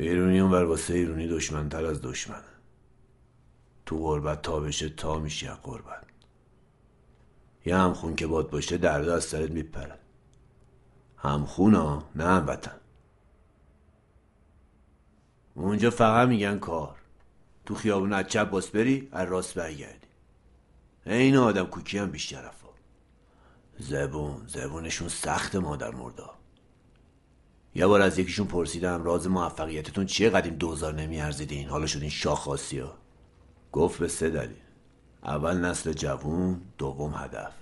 ایرونی اون واسه ایرونی دشمنتر از دشمنه تو غربت تا بشه تا میشی از غربت. یه همخون که باد باشه درده از سرت میپره. همخون ها نه هموطن اونجا فقط میگن کار. تو خیابون از چپ باس بری از راست برگردی. این آدم کوکی هم بیشتر ها زبون. زبونشون سخت مادر مردا. یه بار از یکیشون پرسیدم راز موفقیتتون چیه قدیم دوزار نمیارزیدین؟ حالا شدین شاه خاصی ها گفت به سه دلیل. اول نسل جوون دوم هدف.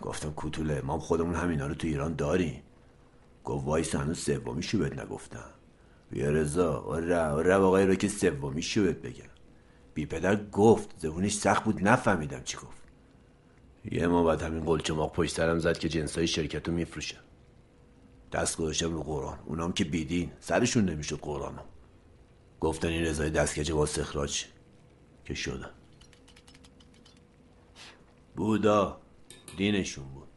گفتم کوتوله ما خودمون همینا رو تو ایران داریم. گفت وایس هنوز سومیشو بهت نگفتم. بیا رضا آره آره آقای رو که سومیشو بهت بگم. بی پدر گفت زبونش سخت بود نفهمیدم چی گفت. یه ما بعد همین قلچماق پشت سرم زد که جنسای شرکت رو میفروشم. دست گذاشتم رو قرآن. اونام که بیدین. سرشون نمی‌شد قرآنم گفتن این رضای دستگجه با سخراج که شدن بودا. دینشون بود.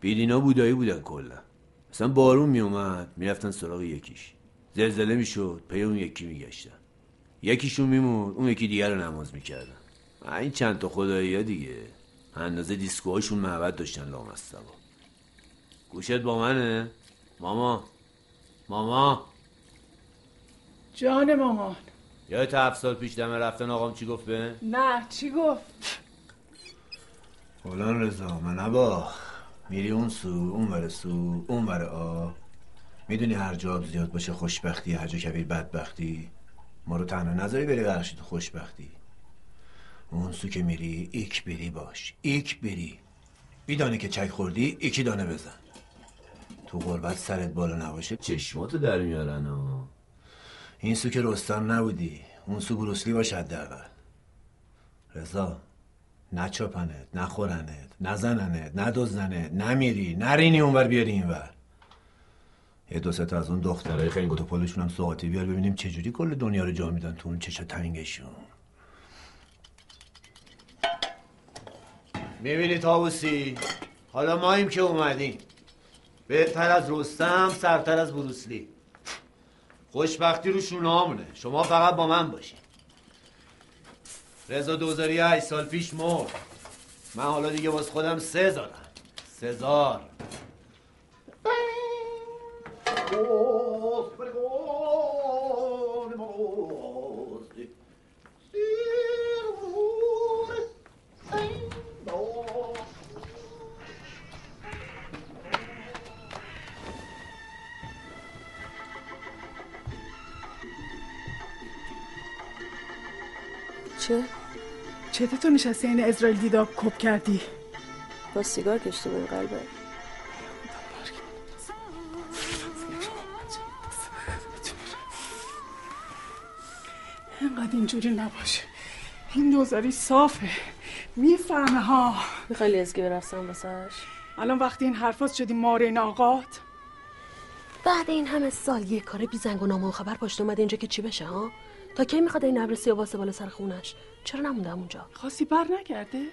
بیدینا بودایی بودن کلا. مثلا بارون میومد می‌رفتن سراغ یکیش. زلزله می‌شد پی اون یکی میگشتن. یکیشون میمون اون یکی دیگر رو نماز می‌کردن. این چند تا خدایی ها دیگه. اندازه دیسکوهاشون معبد داشتن لامستبا گوشت با منه؟ ماما. ماما. جان مامان. یادت هفت سال پیش دمه رفتن آقام چی گفت به؟ نه چی گفت؟ فلان رضا من نبا. میری اون سو اون ور سو اون ور آ. می‌دونی هر جا زیاد باشه خوشبختی هر جا کبیر بدبختی. ما رو تنها نذاری بری غرشی تو خوشبختی. اون سو که میری ایک بری باش. ایک بری بیدانه که چک خوردی ایکی دانه بزن. تو غربت سرت بالا نباشه. چشماتو در میارن ها. این سو که رستم نبودی. اون سو بروسلی باشه حداقل. رضا نچاپنت نخورنت نزننت ندزننت نمیری نرینی اونور بیاری اینور. یه دو تا از اون دخترای خیلی گوتو پلشون هم سوقاتی بیار ببینیم چجوری کل دنیا رو جا میدن تو اون چشا تنگشون. می‌بینی تابوسی؟ حالا ماییم که اومدیم. بهتر از رستم سرتر از بروسلی. خوشبختی رو شونامونه شما فقط با من باشین رضا دوزاری هشت سال پیش مرد. من حالا دیگه باز خودم سه زارم. سزار چه؟ چته تو نشستی این اسرائیل دیدا کپ کردی؟ با سیگار کشته به قلبه. اینقدر اینجوری نباشه. این دوزاری صافه. می‌فهمه ها. می‌خوای لزگی برفتم بسش الان وقتی این حرفات شدی مار این آقات؟ بعد این همه سال یه کار بی زنگ و نامه و خبر پشت اومده اینجا که چی بشه ها؟ تا کی می‌خواد این ابر سیاه واسه بالا سر خونش؟ چرا نمونده اونجا خاصی بر نگرده.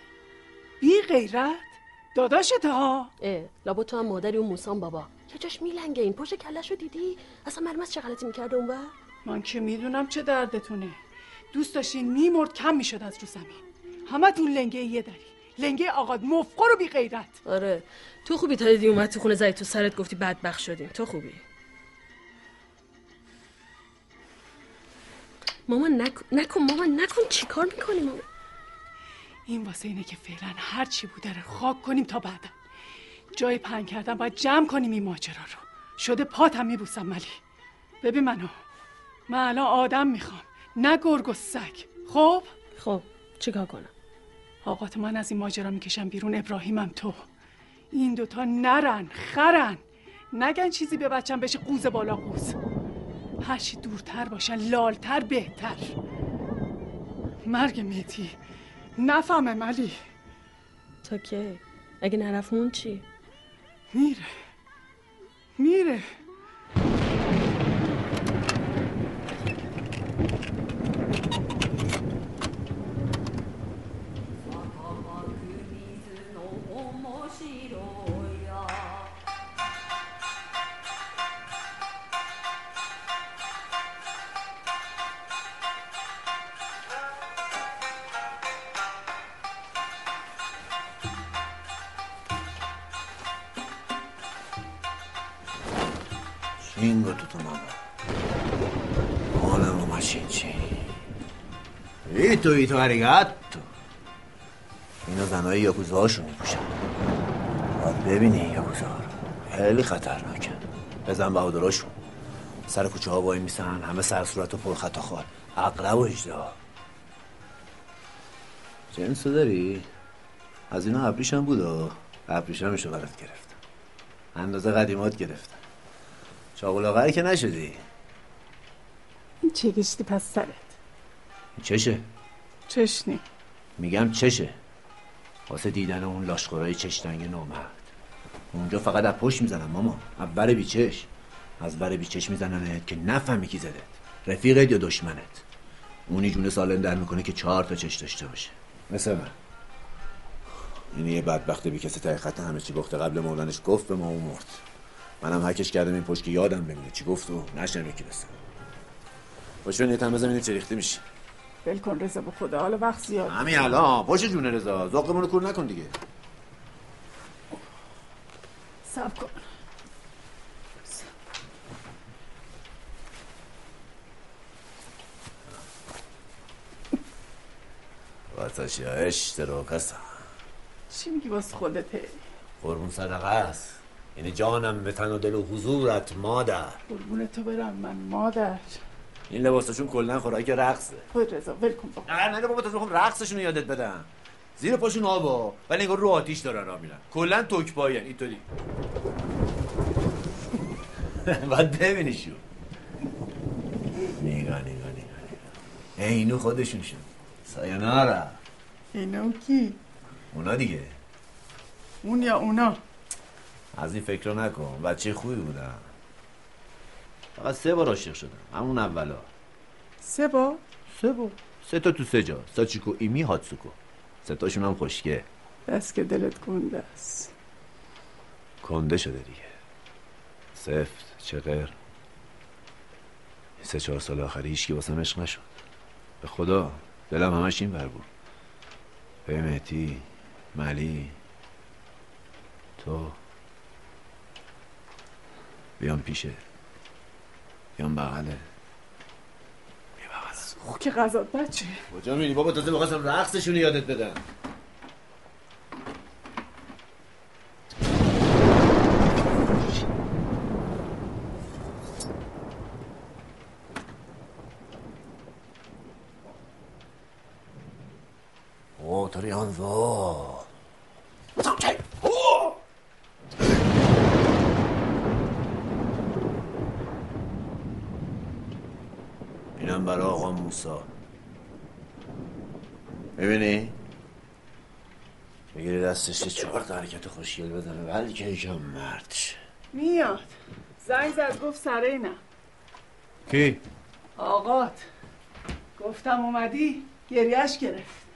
بی غیرت. داداشت ها اه لابا تو هم مادری اون موسان بابا. یه جاش میلنگه این پشت کلش رو دیدی؟ اصلا معلوم چه غلطی می‌کرده اون وقت من که می‌دونم چه دردتونه. دوست داشتین میمرد کم می‌شد از رو زمین. همه تون لنگه یه داری لنگه آقاد مفقر و بی غیرت. آره. تو خوبی تا دیدی اومد تو خونه زدی تو سرت گفتی بدبخت شدیم. تو خوبی؟ مامان نکن نکن مامان نکن. چیکار می‌کنی مامان؟ این واسه اینه که فعلا هر چی بوده رو خاک کنیم تا بعدا. جای پنگ کردن باید جمع کنیم این ماجرا رو. شده پاتم میبوسم ملی. ببین منو من الان آدم می‌خوام. نه گرگ و سگ. خب؟ خب چیکار کنم؟ آقا تو من از این ماجرا می‌کشم بیرون ابراهیمم تو. این دوتا نرن خرن. نگن چیزی به بچم بشه قوز بالا قوز. هرچی دورتر باشن لالتر بهتر. مرگ میتی نفهمه ملی. تا کی؟ اگه نرفمون چی؟ میره. میره. ایتو arigatto. اینا زنهای یاکوزا هاشو میپوشن. باید ببینی این یاکوزا رو. خیلی خطرناکه. بزن بهادراشون. سر کوچه ها وای میسن. همه سر صورت و پر خطا خواه اقرب و اجده جنسو داری؟ از اینا ابریشم بود و ابریشمشو برات گرفتم. اندازه قدیمات گرفتم. چاقولاغری که نشدی. این چه گشتی پس سرت؟ چشه؟ چشنی. میگم چشه. واسه دیدن اون لاشخورای چشتنگ نامرد. اونجا فقط از پشت می‌زنن ماما. از بیچش از بر بیچش میزننت که نفهمی کی زدت. رفیقت یا دشمنت. اونی جون سالم در می‌کنه که چهار تا چش داشته باشه. مثل من. این یه بدبخت بی کسی تای خط همه چی گفته قبل مردنش گفت به ما و مرد. منم حکش کردم این پشت که یادم بمونه. چی گفت و نشنم یکی بسن باشه نیتم بزنیم چه ریخته میشه. ول کن رضا به خدا. حالا وقت زیاد. همین الان. پشت جون رضا. ذوقمون رو کور نکن دیگه. سب کن. واسه یا اشتراک هستم چی میگی واسه خودته قربون صدقه است. یعنی جانم به تن و دل و حضورت مادر. قربون تو برم من مادر. این لباسشون کلا خوراک رقصه. خود رضا ول کن بابا. نه نه بابا تو می‌خوام رقصشون رو یادت بدم. زیر پاشون آبا ولی انگار رو آتیش دارن راه میرن. کلا توک پاین اینطوری. باید ببینی شو نگاه نگاه نگاه. اینو خودشون شد. سایانارا اینا کی؟ اونا دیگه. اون یا اونا؟ از این فکر نکن. بچه خوبی بودم فقط سه بار عاشق شدم. همون اولا. سه با سه بار. سه تا تو سه جا. ساچیکو ایمی هاتسوکو. سه تاشون هم خوشگه بس که دلت گنده است. کنده شده دیگه. سفت این سه چهار سال آخری هیچکی واسم عشق نشد. به خدا دلم همش این ور بود. به مهتی ملی تو. بیام پیشه بیام بغله بیا بغله خب که غذات بچه. کجا میری؟ بابا تازه بخواستم رقصشون یادت بدم اوه داری آن وا اینم برای آقا موسا می‌بینی؟ بگیری دستش یه چهار تا حرکت خوشگل بزنه بلکه یکم مرد شه. میاد. زنگ زد گفت سرینم کی؟ آقات. گفتم اومدی گریش گرفت.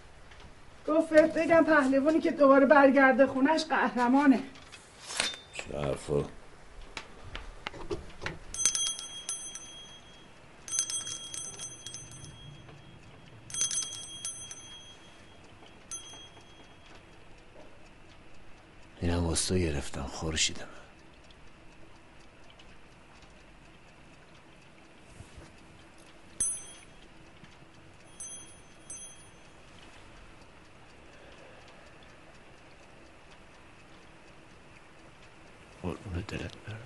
گفت بگم پهلوانی که دوباره برگرده خونش قهرمانه. چه حرفا گرفتم خورشیدم. قربون دلت برم.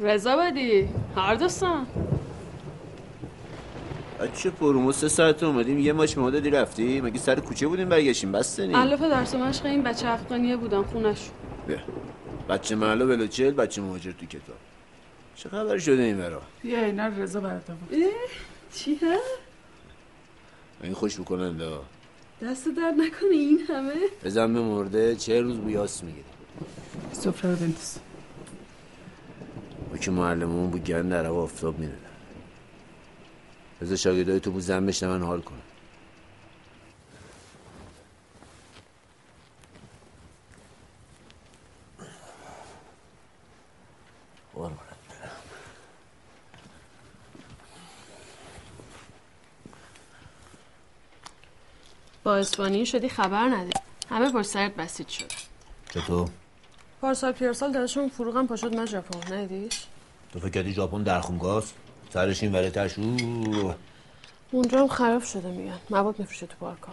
رضا بدی؟ هر دوستان. بچه پرومو سه ساعت اومدیم یه ماش ما دادی رفتی؟ مگه سر کوچه بودیم برگشتیم؟ بسته نی. علاف درس و مشق این بچه افغانیه بودم خونش بیا. بچه محلا بلوچل بچه مهاجر تو کتاب. چه خبر شده این برا بیا اینا رضا برات چی ها؟ این خوش بکننده دست در نکنه این همه. بزن به مرده چه روز بیاس می‌گیره. سفره رو بنداز. ما که معلممون بود گرن در هوا آفتاب می‌دادن بذار شاگردای تو بود زن بشنون حال کنن برم. با اسپانی شدی خبر نده همه پر سرت بسیج شد چطور؟ پارسال پیارسال دادشون فروغم پاشد من ژاپن ندیدیش تو فکر کردی ژاپن در خونگاست؟ سرش این وره تش اوه. اونجا هم خراب شده میگن. مواد میفروشه تو پارکا.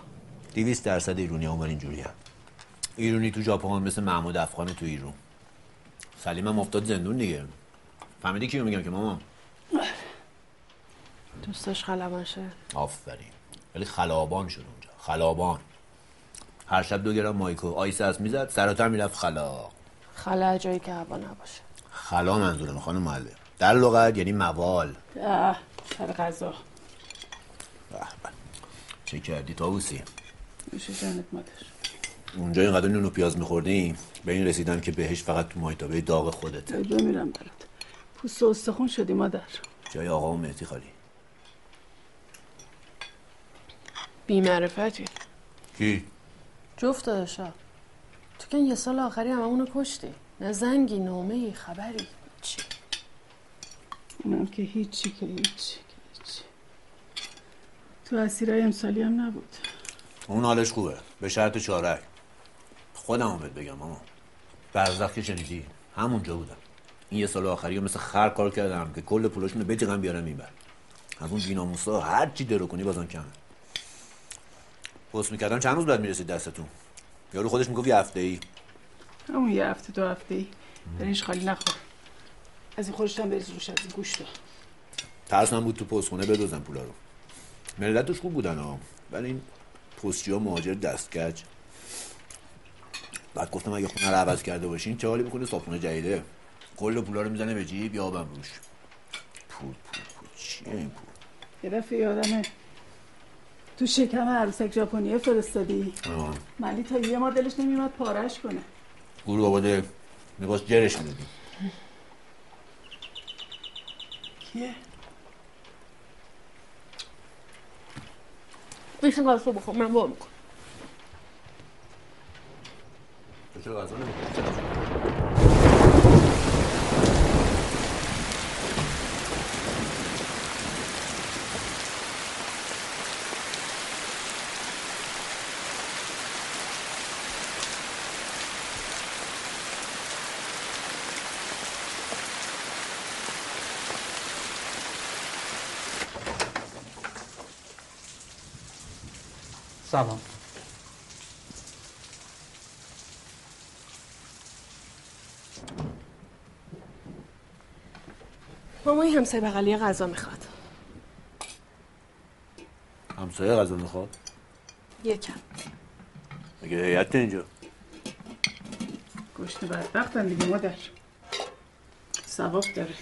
دیویست درصد ایرونی اونور اینجوری هم. ایرونی تو ژاپن مثل محمود افغان تو ایرون. سلیم هم افتاد زندون دیگه. فهمیدی کیو میگم که ماما؟ دوستاش خلبان شه آفرین. ولی خلابان شد اونجا. خلابان. هر شب دو گرم مایکو آیس از می‌زد سراتر می‌رفت خلا. خلا جایی که هوا نباشه. خلا منظورم خانم معلم در لغت یعنی موال. اه سر غذا. به. چه کردی تاووسی میشه جانت مادر. اونجا اینقدر نون و پیاز میخوردیم به این رسیدم که بهش فقط تو مایتابه داغ خودته ای بمیرم برات پوست و استخون شدی مادر. جای آقا و مهدی خالی. بی معرفتی کی؟ جفت داداشا تو که یه سال آخری هممونو کشتی. نه زنگی نامه ای خبری چی؟ اونم که هیچی که هیچی که هیچی. تو اسیرای امسالی هم نبود. اون حالش خوبه. به شرط چارک خودم بهت بگم ماما برزخ که شنیدی همونجا بودم. این یه سال آخری مثل خر کار کردم که کل پولاشون رو بجقم بیارم این بر. از اون بیناموسا هر چی درو کنی بازم کمه. پست می‌کردم چند روز بعد می‌رسید دستتون؟ یارو خودش می‌گفت یه هفته ای همون یه هفته دو هفته ای برنج خالی نخور. از این خورشتم بریز روش از این گوشتا ترس من بود تو پست خونه بدوزن پولا رو. ملت توش خوب بودن ها ولی این پستچی ها مهاجر دستکج بعد گفتم اگه خونه رو عوض کرده باشین چه حالی بکنه صابخونه جدیده. کل پولا رو می‌زنه به جیب یا آبم روش. پول پول پول. چیه این پول؟ یه دفعه یادمه تو شکم عروسک ژاپنیه فرستادی. ملی تا یه ما دلش نمیومد پارش کنه. گروه آباده می‌خواست جرش می‌دادی. کیه؟ بیشتر غذا بخور من با می‌کنم تو چرا غذا نمی‌خوری؟ سلام. ماما این همسایه بغلی غذا می‌خواد. همسایه غذا می‌خواد؟ یکم. مگه هیئت اینجا؟ گشت بدبختن دیگه مادر. ثواب داره.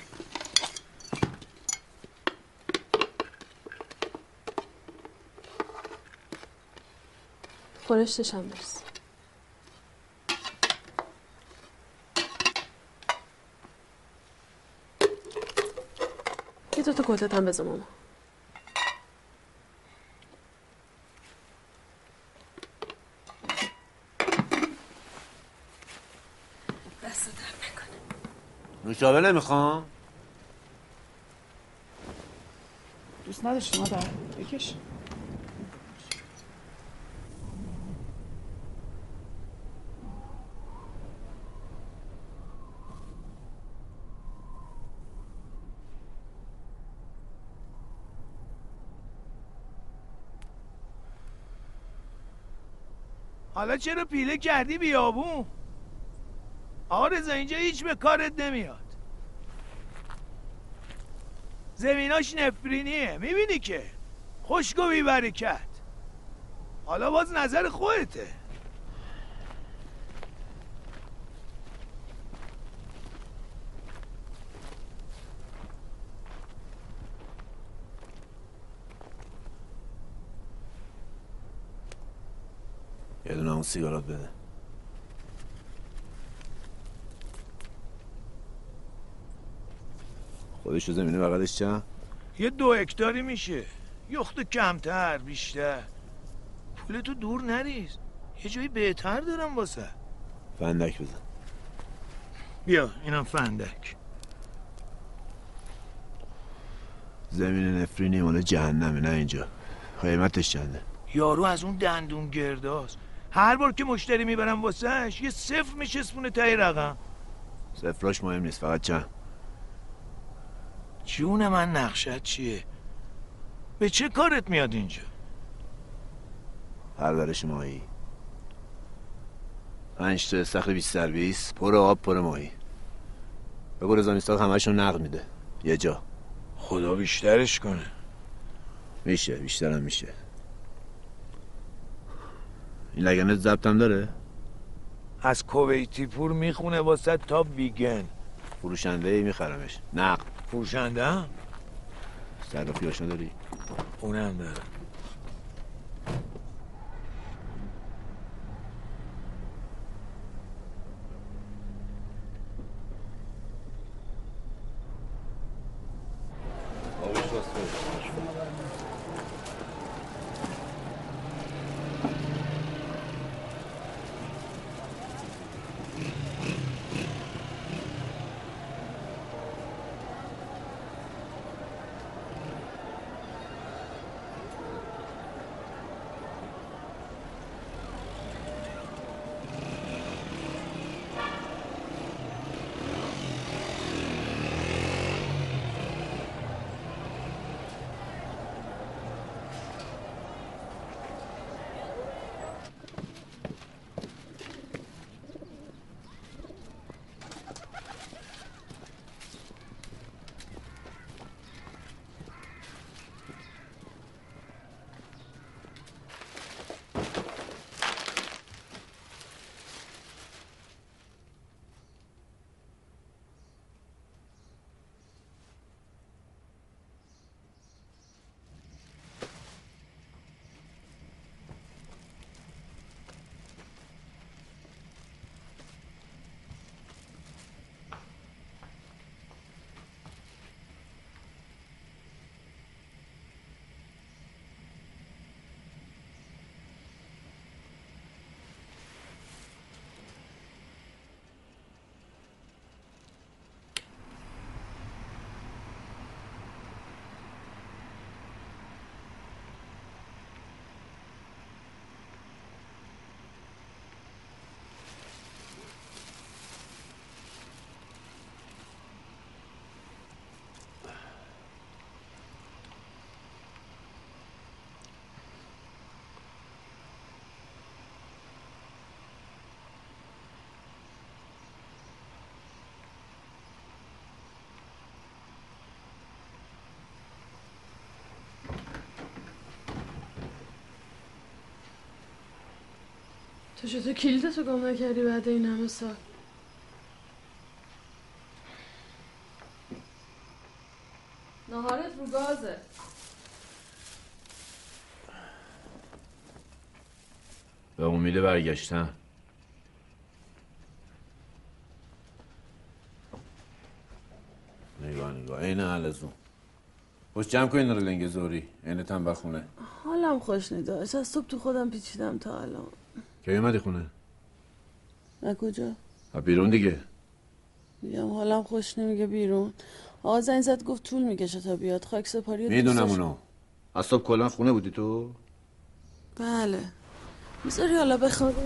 خورشتش هم برس یه دوتا کتت هم بزن ماما. دست نکنه. نوشابه نمی‌خوام؟ دوست دست نداشت مادر؟ بکش. حالا چرا پیله کردی بیابون؟ آقا رضا اینجا هیچ به کارت نمیاد. زمیناش نفرینیه. می‌بینی که؟ خشک و حالا باز نظر خودته یه دونه اون سیگارات بده. خودش رو زمینه بغلش چند؟ یه دو هکتاری میشه. یخت کمتر بیشتر. پولتو دور نریز. یه جایی بهتر دارم واسه. فندک بزن. بیا اینم فندک. زمین نفرینی مال جهنمه نه اینجا. قیمتش چنده؟ یارو از اون دندون گرداست هر بار که مشتری می‌برم واسهش یه صفر میشسبونه تای رقم. صفراش مهم نیست فقط چند. جون من نقشت چیه؟ به چه کارت میاد اینجا؟ پرورش ماهی. پنج تا استخر بیست در بیست پر آب پر ماهی. بگو رضا میستاق همشون نقد میده. یه جا. خدا بیشترش کنه. میشه بیشترم میشه. این لگنت ضبطم داره؟ از کویتی پور می‌خونه واسه تا بیگن فروشنده ای میخرمش. نقد. فروشنده هم؟ صرافی آشنا داری. اونم داره تو چطور کلیدتو گم نکردی بعد این همه سال. نهارت رو گازه. به امید برگشتن نگاه نگاه. این حلزون خوش جمع کن این رو لنگ زوری. این تن بخونه. حالم خوش نداشت از صبح تو خودم پیچیدم تا الان. کی اومدی خونه؟ نه کجا؟ بیرون دیگه. میگم حالم خوش نمیگه بیرون. آقا زنگ زد گفت طول می‌کشه تا بیاد. خاک سپاری می‌دونم اونو. از صبح کلا خونه بودی تو؟ بله. می‌ذاری حالا بخوابی؟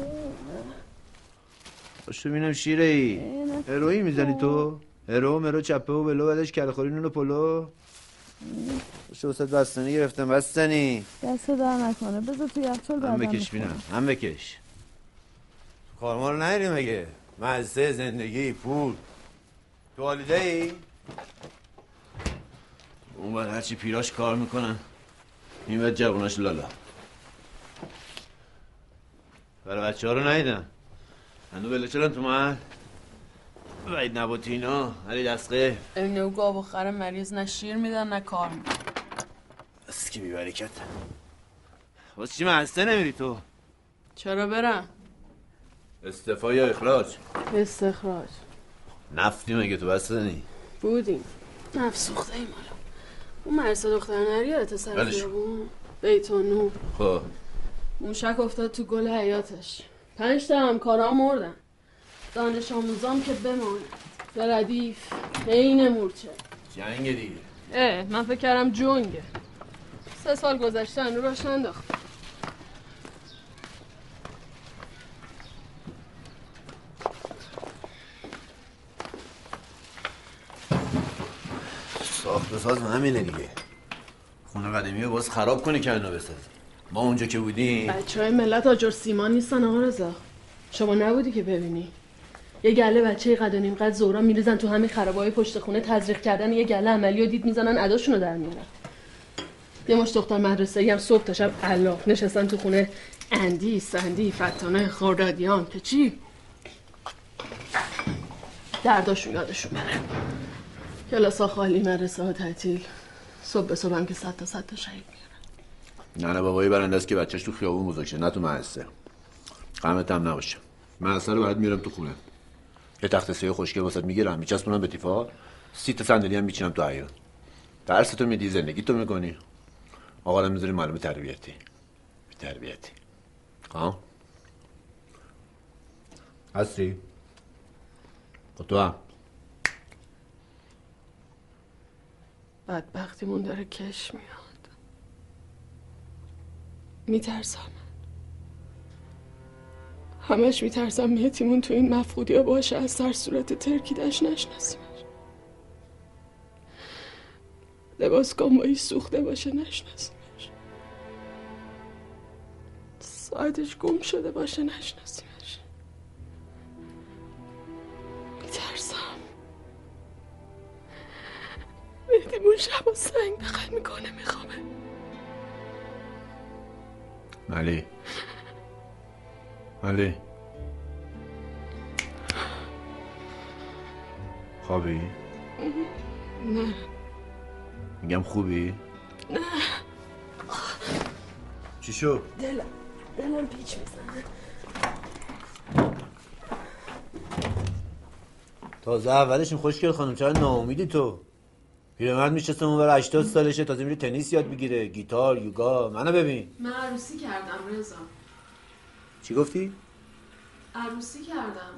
باش ببینم شیره ای هروی می‌زنی تو؟ هرو مرو چپه و بلو بعدش کلخوری نونو پلو. باشه وسط بستنی گرفتم. بستنی. دست در نکنه بذار تو یخچال هم بکش بینم هم بکش. کارمال نهیری مگه؟ مزه زندگی پول. تو حالیده ای؟ اون باید هرچی پیراش کار می‌کنن. این باید جواناش لالا. برای بچه ها رو نهیدم هنو بله چرا تو محل؟ وید نباتی اینا علی دستقه. این او گاو و خر مریض نه شیر میدن نه کار میدن. بس که بیبرکت. واسه چی مهسته نمیری تو؟ چرا برم؟ استفا یا اخراج؟ استخراج. نفتی مگه تو بستنی بودیم. نفس سوخته ای مالا اون مرسا دختر نری یادت سر ولش. خیابون بیتون نور خب. موشک افتاد تو گل حیاتش. پنج تا همکارا مردن. دانش آموزام که بمانه. به ردیف. عین مورچه. جنگ دیگه. اه من فکر کردم جنگه. سه سال گذشته هنو راش ننداخت ساخت و ساز همینه دیگه. خونه قدیمی رو باز خراب کنی که اینو بسازی ما اونجا که بودیم. بچه های ملت آجر سیمان نیستن آقا رضا. شما نبودی که ببینی. یه گله بچه قد و نیم قد زورا میریزن تو همین خرابای پشت خونه تزریق کردن یه گله عملی و دید می‌زنن اداشونو در میارن. یه مش دختر مدرسه هم صبح تا شب علاف نشستن تو خونه. اندی سندی فتانه خوردادیان که چی؟ درداشون یادشون بره. کلاسا خالی مدرسه ها تعطیل. صبح به صبح هم که صد تا صد تا شهید میارن نه نه بابایی برنده است که بچهش تو خیابون بزرگ نه تو مدرسه. قمت هم نباشه. مدرسه رو باید میرم تو خونه. یه تخت سه خوشگل واسط می‌گیرم میچسبونم به تیفا. سی تا صندلی هم میچینم تو حیاط درس تو میدی زندگی تو می‌کنی. آقا رو می‌ذاری معلم تربیتی. بی تربیتی. ها هستی؟ خب تو هم. بدبختیمون داره کش میاد. میترسم. همش میترسم میتیمون تو این مفقودی باشه از سر صورت ترکیدش نشناسیمش لباس کامبایی سوخته باشه نشناسیمش ساعتش گم شده باشه نشناسیمش میترسم. مهدیمون شب و سنگ بخل می‌کنه میخوابه. علی. علی. خوابی؟ نه. میگم خوبی؟ نه. چی شد؟ دلم دلم پیچ می‌زنه. تازه اولش این خوشگل خانم. چرا ناامیدی تو؟ پیرمرد میشستم اون برای 80 سالشه تازه میره تنیس یاد بگیره گیتار یوگا. منو ببین. من عروسی کردم رضا. چی گفتی؟ عروسی کردم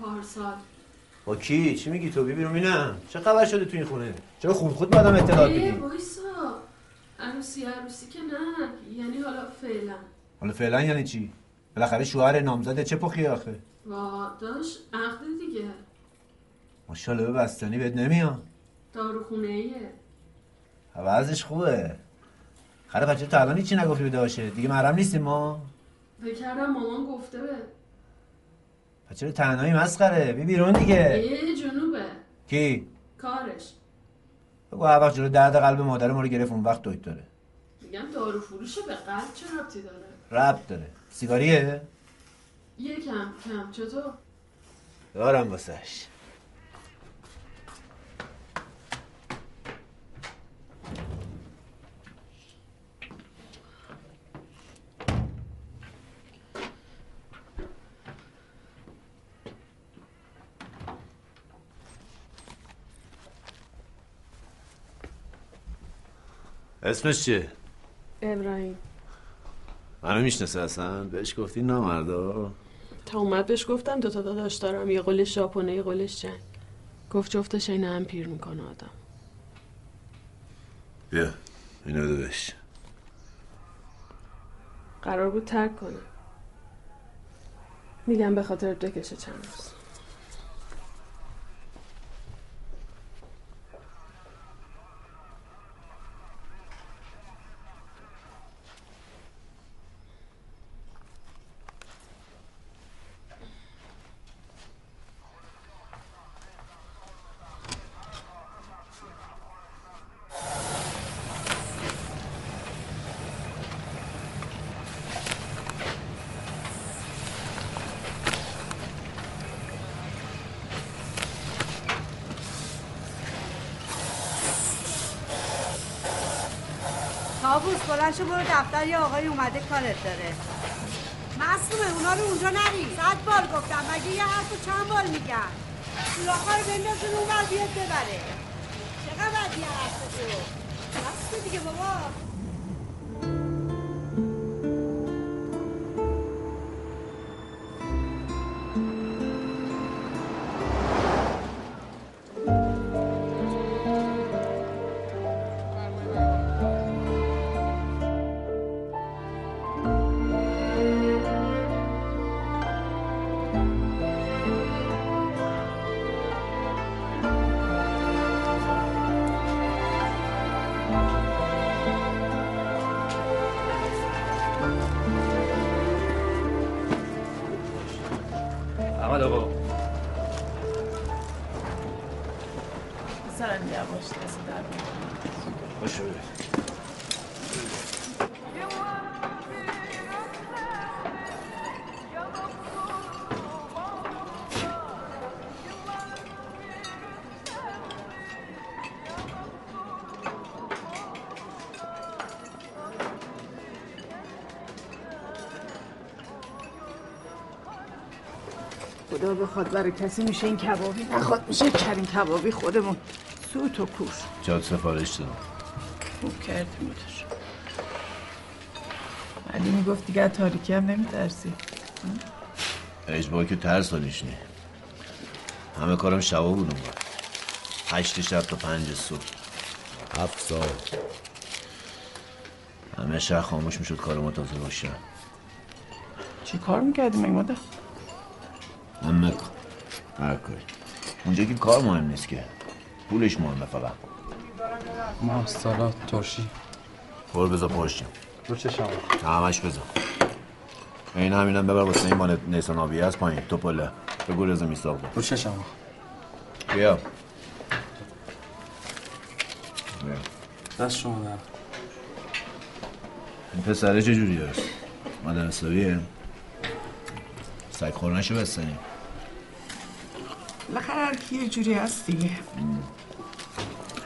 پارسال. با کی؟ چی میگی تو؟ ببینم. اینم چه خبر شده تو این خونه؟ چرا خود خود بعدم اطلاعات ای بدی؟ وایسا. عروسی عروسی که نه. یعنی حالا فعلا. حالا فعلا یعنی چی؟ بالاخره شوهر نامزده چه پخی آخه؟ وا داشت عقد دیگه. ماشاءالله بستنی بهت نمیاد. داروخونه ایه. وضعش خوبه. خره بچه تا الان هیچی نگفتی بده باشه دیگه محرم نیستیم ما. فکر کردم مامان گفته به. بچه تنهایی مسخره. بی بیرون دیگه. ای جنوبه. کی؟ کارش. بگو هر وقت جلو درد قلب مادر ما رو گرفت اون وقت دوید داره میگم دارو فروشه به قلب چه ربطی داره؟ رب داره. سیگاریه؟ یکم کم چطور؟ دارم واسش. اسمش چیه؟ ابراهیم. منو می‌شناسه اصلا؟ بهش گفتی نامردا تا اومد بهش گفتم دوتا داداش دارم یه قولش ژاپنه یه قولش جنگ. گفت جفتش این هم پیر می‌کنه آدم. بیا اینو بده بهش قرار بود ترک کنم میگم به خاطر بکشه چند روز. تابوس بلند شو برو دفتر یه آقای اومده کارت داره. معصومه اونا رو اونجا نری. صد بار گفتم مگه یه حرف رو چند بار میگن سوراخا رو بندازون اونور بیاد ببره. چقدر بدی حرف تو دیگه بابا. خدا بخواد برای کسی میشه این کبابی. نخواد میشه کریم کبابی خودمون. سوت و کور جاد سفارش دادم. خوب کردی مادر علی می‌گفت دیگه تاریکی هم نمیترسی. اجبار که ترس نی همه کارم شبا بود اون. هشت شب تا پنج صبح. هفت سال همه شهر خاموش می‌شد کار ما تازه روشن چی کار می‌کردی مگه مادر هر کاری. اونجا که کار مهم نیست که. پولش مهمه فقط. ما سالات ترشی. برو بذار پشتم رو چشم. همش بذار. این همینم ببر واسه این مال نیسان آبی از پایین. تو پله بگو رزا میساق رو چشم. بیا. بیا. دست شما در. این پسره چه جوری هست؟ مادر حسابیه؟ سگ خور نشه بستنی بالاخره هر کی یه جوری هست دیگه.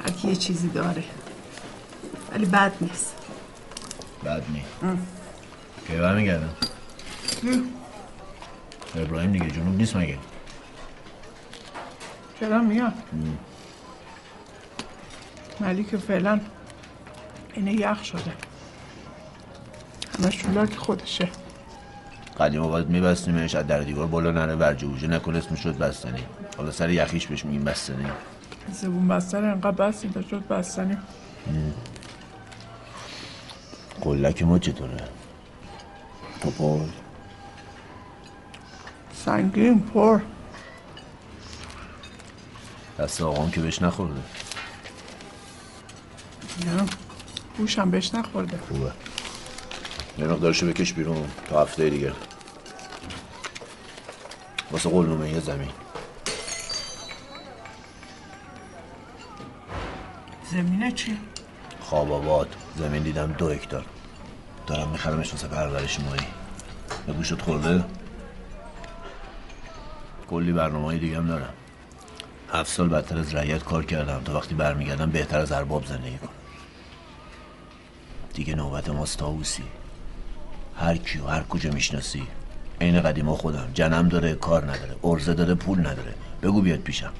هر کی یه چیزی داره. ولی بد نیست. بد نی. که برمیگردم؟ ابراهیم دیگه جنوب نیست مگه؟ چرا میاد؟ ولی که فعلا اینه یخ شده. همه شولاک خودشه. قدیما باید میبستیمش از در دیوار بالا نره ورجه وجه نکنه اسمش شد بستنی. حالا سر یخیش بهش میگیم بستنی. زبون بستن انقدر بستیم شد بستنی. قلک ما چطوره؟ توپل سنگین پر. دست آقام که بهش نخورده. نه گوشم بهش نخورده. خوبه. یه مقدارشو بکش بیرون تا هفته دیگه. واسه قلنومه یه زمین. زمینه چی؟ خواب آباد. زمین دیدم دو هکتار. دارم میخرمش واسه پرورش ماهی. به گوشت خورده؟ کلی برنامه دیگه هم دارم. هفت سال بدتر از رعیت کار کردم. تا وقتی برمیگردم بهتر از ارباب زندگی کنم. دیگه نوبت ماست تاووسی هر کیو هر کجا می‌شناسی. عین قدیما خودم. جنم داره کار نداره ارزه داره پول نداره. بگو بیاد پیشم.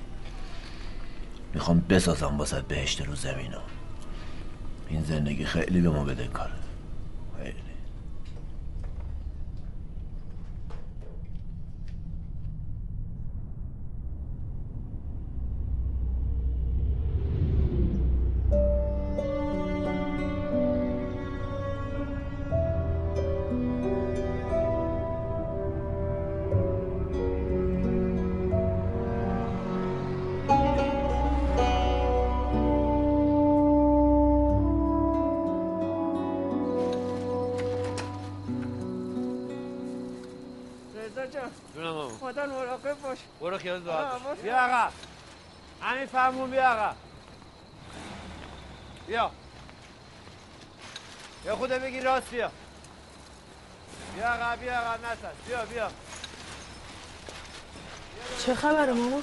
می‌خوام بسازم واسه بهشت رو زمین ها این زندگی خیلی به ما بده کاره فرمون بیا آقا. بیا. بیا خودت بگی راست بیا. بیا آقا بیا آقا نترس بیا بیا. چه خبره ماما؟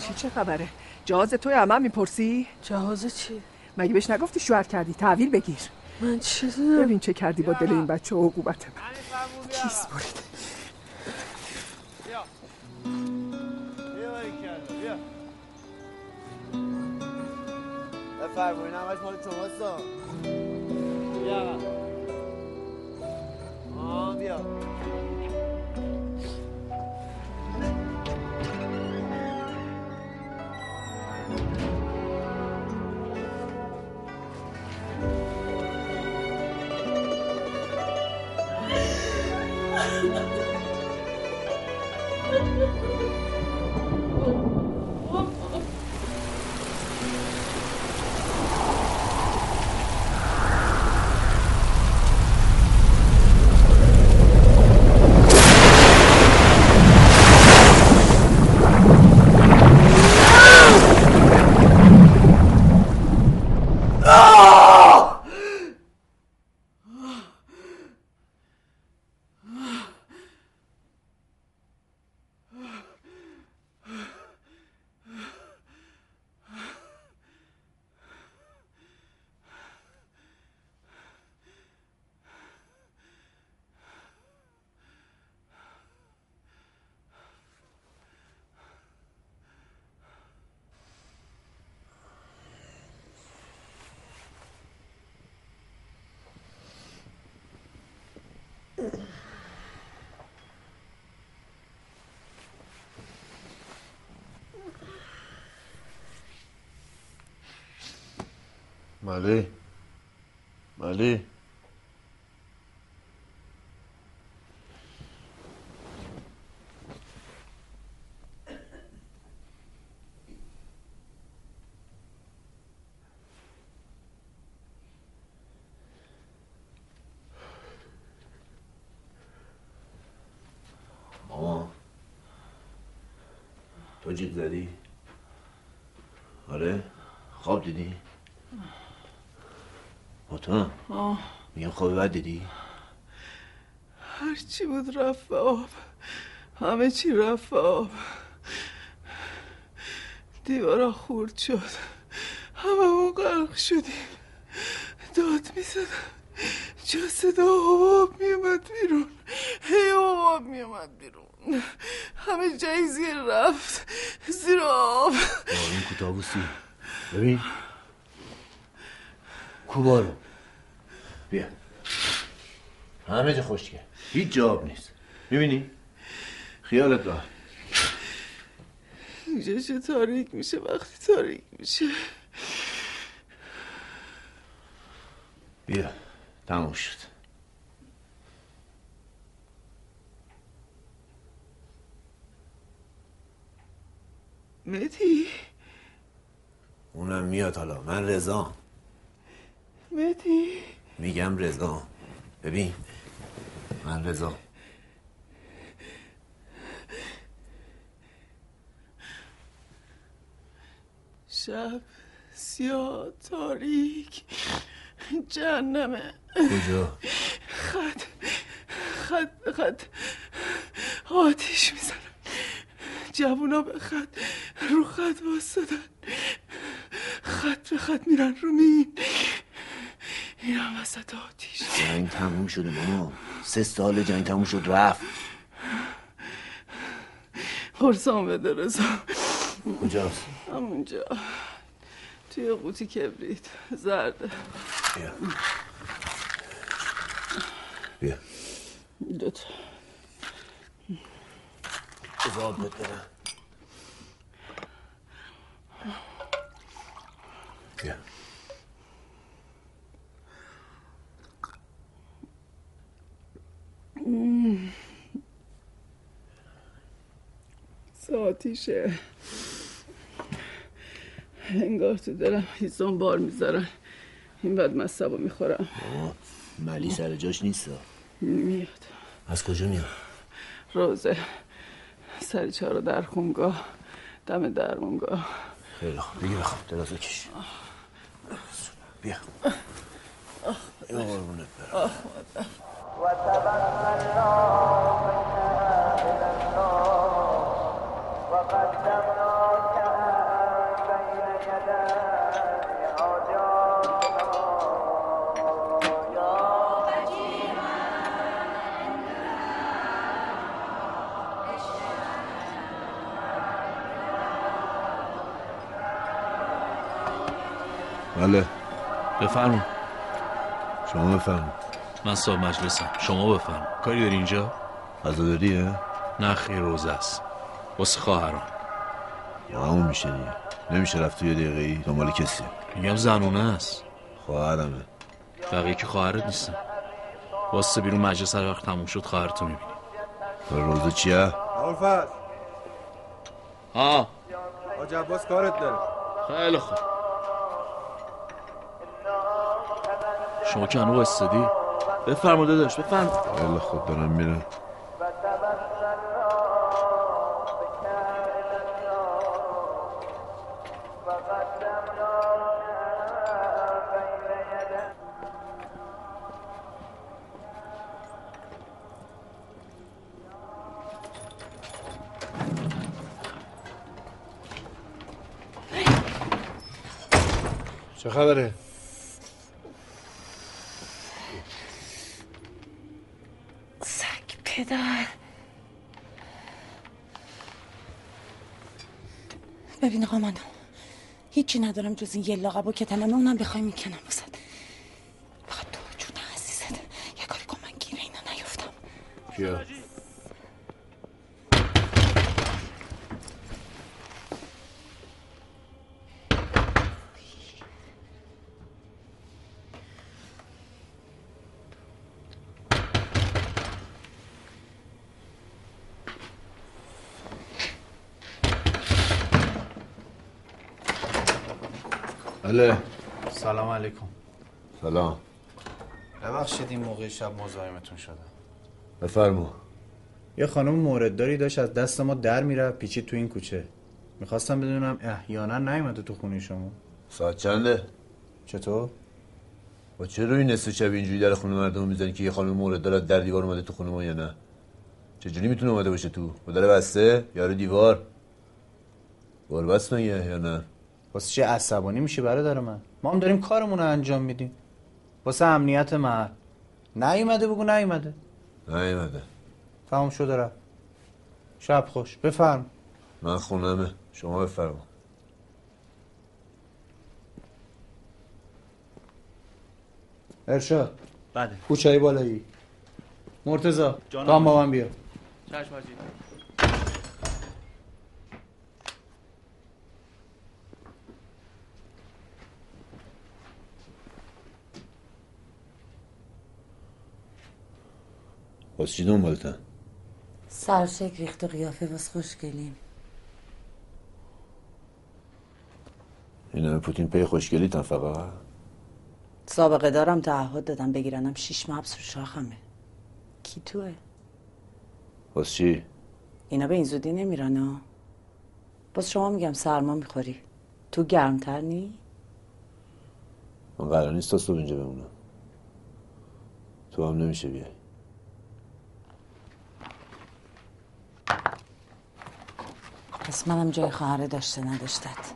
چی چه خبره؟ جهاز توی همه می‌پرسی؟ جهاز چی؟ مگه بهش نگفتی شوهر کردی؟ تحویل بگیر. من چیزی ببین چه کردی با دل این بچه و عقوبت من. بیا کیس برید. بفرمایین همش مال شماست ها. بیا آه بیا مالی مالی ماما تو جیغ زدی؟ آره؟ خواب دیدی؟ مطمئن؟ بد دیدی؟ هرچی بود رفت آب. همه چی رفت آب. دیوارا خورد شد. همه اون غرق شدیم. داد می‌زدم چه صدا آب میومد بیرون. هی آب میومد بیرون. همه جای زیر رفت. زیر آب. این کوتاووسی ببین. کوبارو. بیا. همه جا خشکه. هیچ جا آب نیست. می‌بینی؟ خیالت راحت. اینجا چه تاریک میشه؟ وقتی تاریک میشه. بیا. تموم شد. مدی اونم میاد حالا. من رضا مدی میگم رضا ببین من رضا. شب سیاه تاریک. جهنمه کجا؟ خط خط به خط. آتیش می‌زنم. جوونا به خط. رو خط واسدن خط به خط میرن رو مین. این هم وسط آتیش. جنگ تموم شده ماما. سه سال جنگ تموم شد رفت. قرصان بده رضا. کجاست همونجا. توی قوطی کبریت. زرده بیا. بیا. دوتا. بهت بدم. بیا. آتیشه. انگار تو دلم هیزون بار می‌ذارن این بعد مصبا می‌خورم. ملی سر جاش نیست میاد. از کجا میاد؟ روزه. سری چهار در خونگاه. دم درمونگاه. خیلی خوب. دیگه بخواب. درازه کش بیا. بیا قربونت برم. بله. بفرمون شما بفرم من صاحب مجلسم. شما بفرم کاری داری اینجا؟ عزاداریه نه خیر روزه است. واسه خواهران با همون میشه دیگه. نمیشه رفت توی دقیقه ای دنبال کسی. میگم زنونه است. خواهرمه. بقیه که خواهرت نیستم واسه بیرون مجلس هر وقت تموم شد خواهرتو می‌بینی روزه چیه؟ ابوالفضل ها حاج عباس کارت داره. خیلی خوب. شما که هنو استادی؟ بفرما داداش بفرما خیلی خوب دارم میرم. چه خبره؟ سگ پدر ببین آقا من جز این یه لاغب و کتنمه اونم بخوای می‌کنم واسد فقط تو جون عزیزت یه کاری کن من گیر اینا نیفتم بیا بله سلام علیکم سلام ببخشید این موقع شب مزاحمتون شدم بفرما یه خانم موردداری داشت از دست ما در میره پیچید تو این کوچه. می‌خواستم بدونم احیانا نیومده تو خونه شما. ساعت چنده؟ چطور؟ با چه روی نصف شب اینجوری در خونه مردم می‌زنی که یه خانم مورد دارد در دیوار اومده تو خونه ما یا نه؟ چجوری می‌تونه اومده باشه تو؟ با در بسته؟ یارو دیوار؟ بار بست مگه یا نه؟ واسه چه عصبانی میشه برادر من؟ ما هم داریم کارمون رو انجام میدیم. واسه امنیت محل نیومده بگو نیومده نیومده تمام شده رفت. شب خوش. بفرم. من خونمه. شما بفرما. ارشاد. بله. کوچه بالایی. مرتزا هم با من بیا. چشم باز چی دنبالتن سرشک ریخت و قیافه واس خوشگلیم. این همه پوتین پی خوشگلی تن فقط؟ سابقه دارم تعهد دادم بگیرنم شیش ماه حبس رو شاخمه. کی توه؟ باز چی؟ اینا به این زودی نمیرن ها باز شما میگم سرما می‌خوری. تو گرمتر نی؟ من قرار نیست تا صبح اینجا بمونم. تو هم نمیشه بیای. پس منم جای خواهره داشته نداشتت.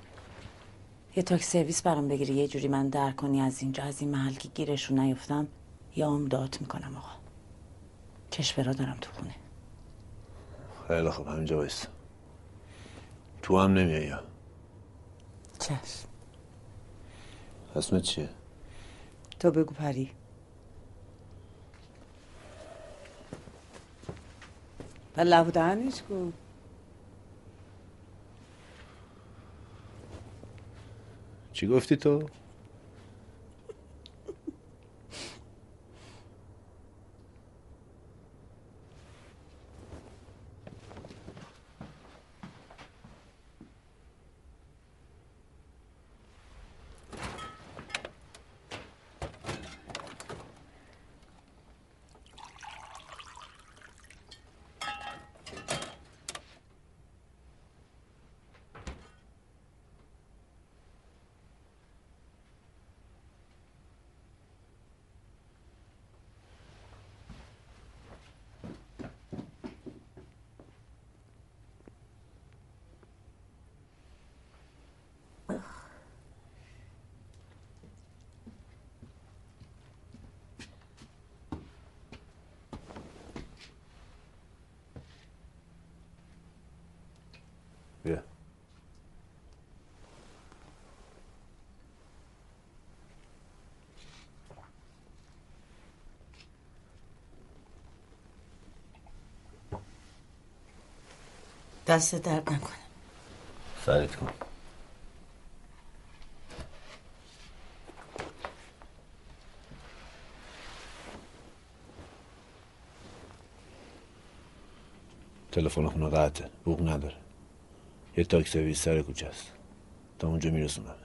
یه تاکسی سرویس برام بگیری یه جوری من در کنی از اینجا از این محل که گیرشون نیفتم یا عمر داد می‌کنم آقا. چشم دارم تو خونه. خیلی خوب همینجا بایست تو هم نمیای یا؟ چشم. اسمت چیه؟ تو بگو پری. و لبو دهنش کن. چی گفتی تو؟ دست درد نکنه. سرت کن. تلفن خونه قطعه. بوق نداره. یه تاکسی سرویس سر کوچه است. تا اونجا میرسونم.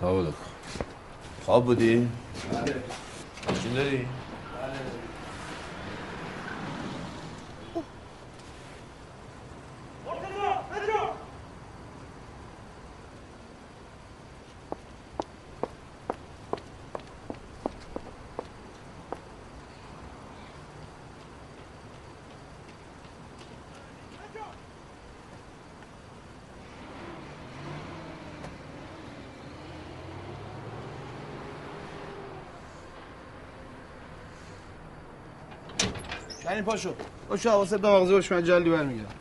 سلام علیکم خواب بودی؟ ماشین داری؟ پاشو پاشو حواست به مغزه باش من جلدی برمیگردم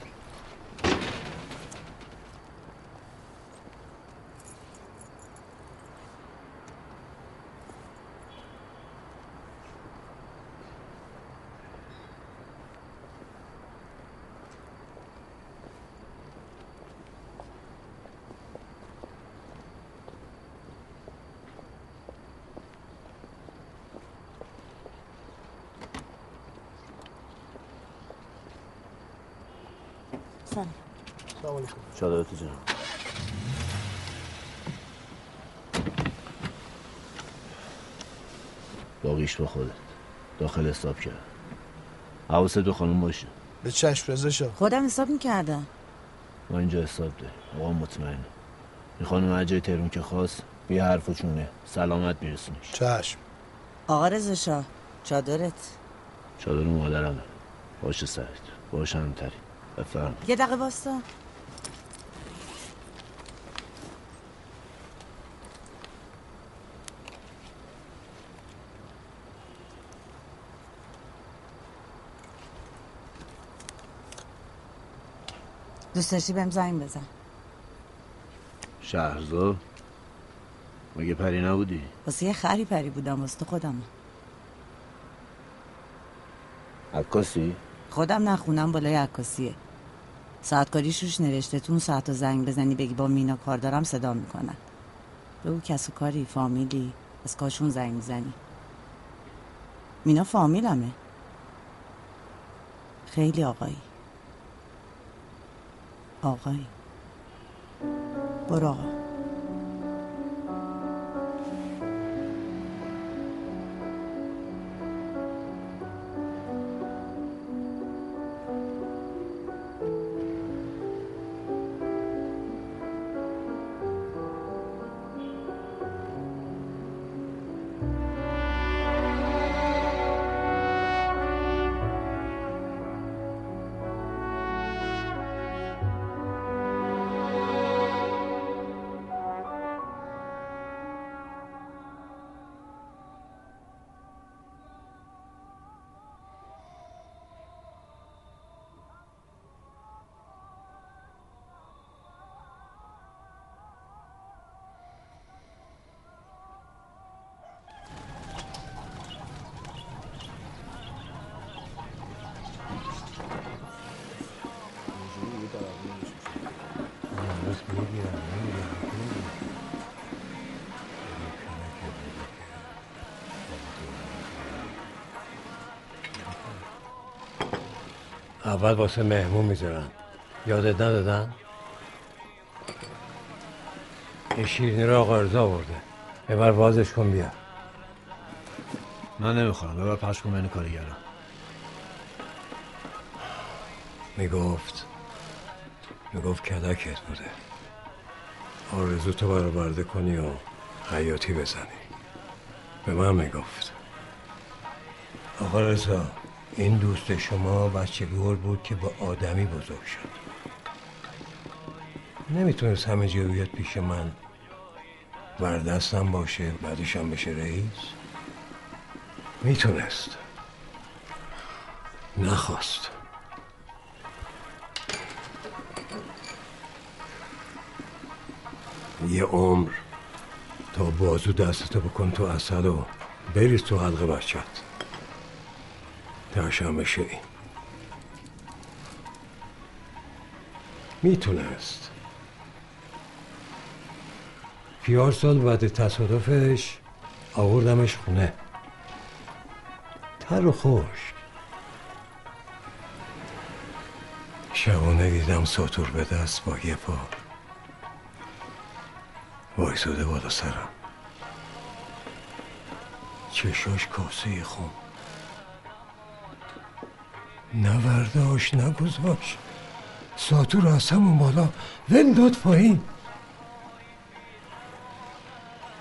سلام چادرتو جناب. باقیش با خودت. داخل حساب کرد. حواست به خانم باشه. به چشم شاه. خودم حساب می‌کردم. ما اینجا حساب ده آقا مطمئنه. این خانم اجای تهرون که خواست به حرف و چونه سلامت میرسونیش چشم. آقا شاه چادرت. چادر مادرمه. باشه سرت باشه همتری. بفرم. یه دقیقه واستا دوست داشتی بهم زنگ بزن. شهرزاد مگه پری نبودی؟ واسه یه خری پری بودم واسه خودم. عکاسی؟ خودم نخونم بالای عکاسیه. ساعتکاریش روش نوشته تو اون ساعت زنگ بزنی بگی با مینا کار دارم صدا می‌کنن. به او کس و کاری فامیلی از کاشون زنگ می‌زنی. مینا فامیلمه. خیلی آقایی. آقایی. برو آقا. اول واسه مهمون می‌ذارن یادت ندادن؟ این شیرینی رو آقا ارزا آورده. ببر بازش کن بیا. من نمی‌خورم. ببر پخش کن بین کارگران می‌گفت. می‌گفت کدکت بوده. آرزو تو برآورده کنی و حیاتی بزنی. به من می‌گفت. آقا رضا. این دوست شما گل بود که با آدمی بزرگ شد. نمی‌تونست همه جا پیش من. وردستم باشه بعدشم بشه رئیس. می‌تونست. نخواست. یه عمر تا بازو دستتو بکن تو اصل و بریز تو حلق بچت بشه این می‌تونست. پیار سال بعد تصادفش آوردمش خونه. تر و خوش شبانه دیدم ساتور به دست با یه پا. وایساده بالا سرم. چشاش کاسه خون. نه ورداش نه گذاش ساتور از همون بالا ول داد پایین.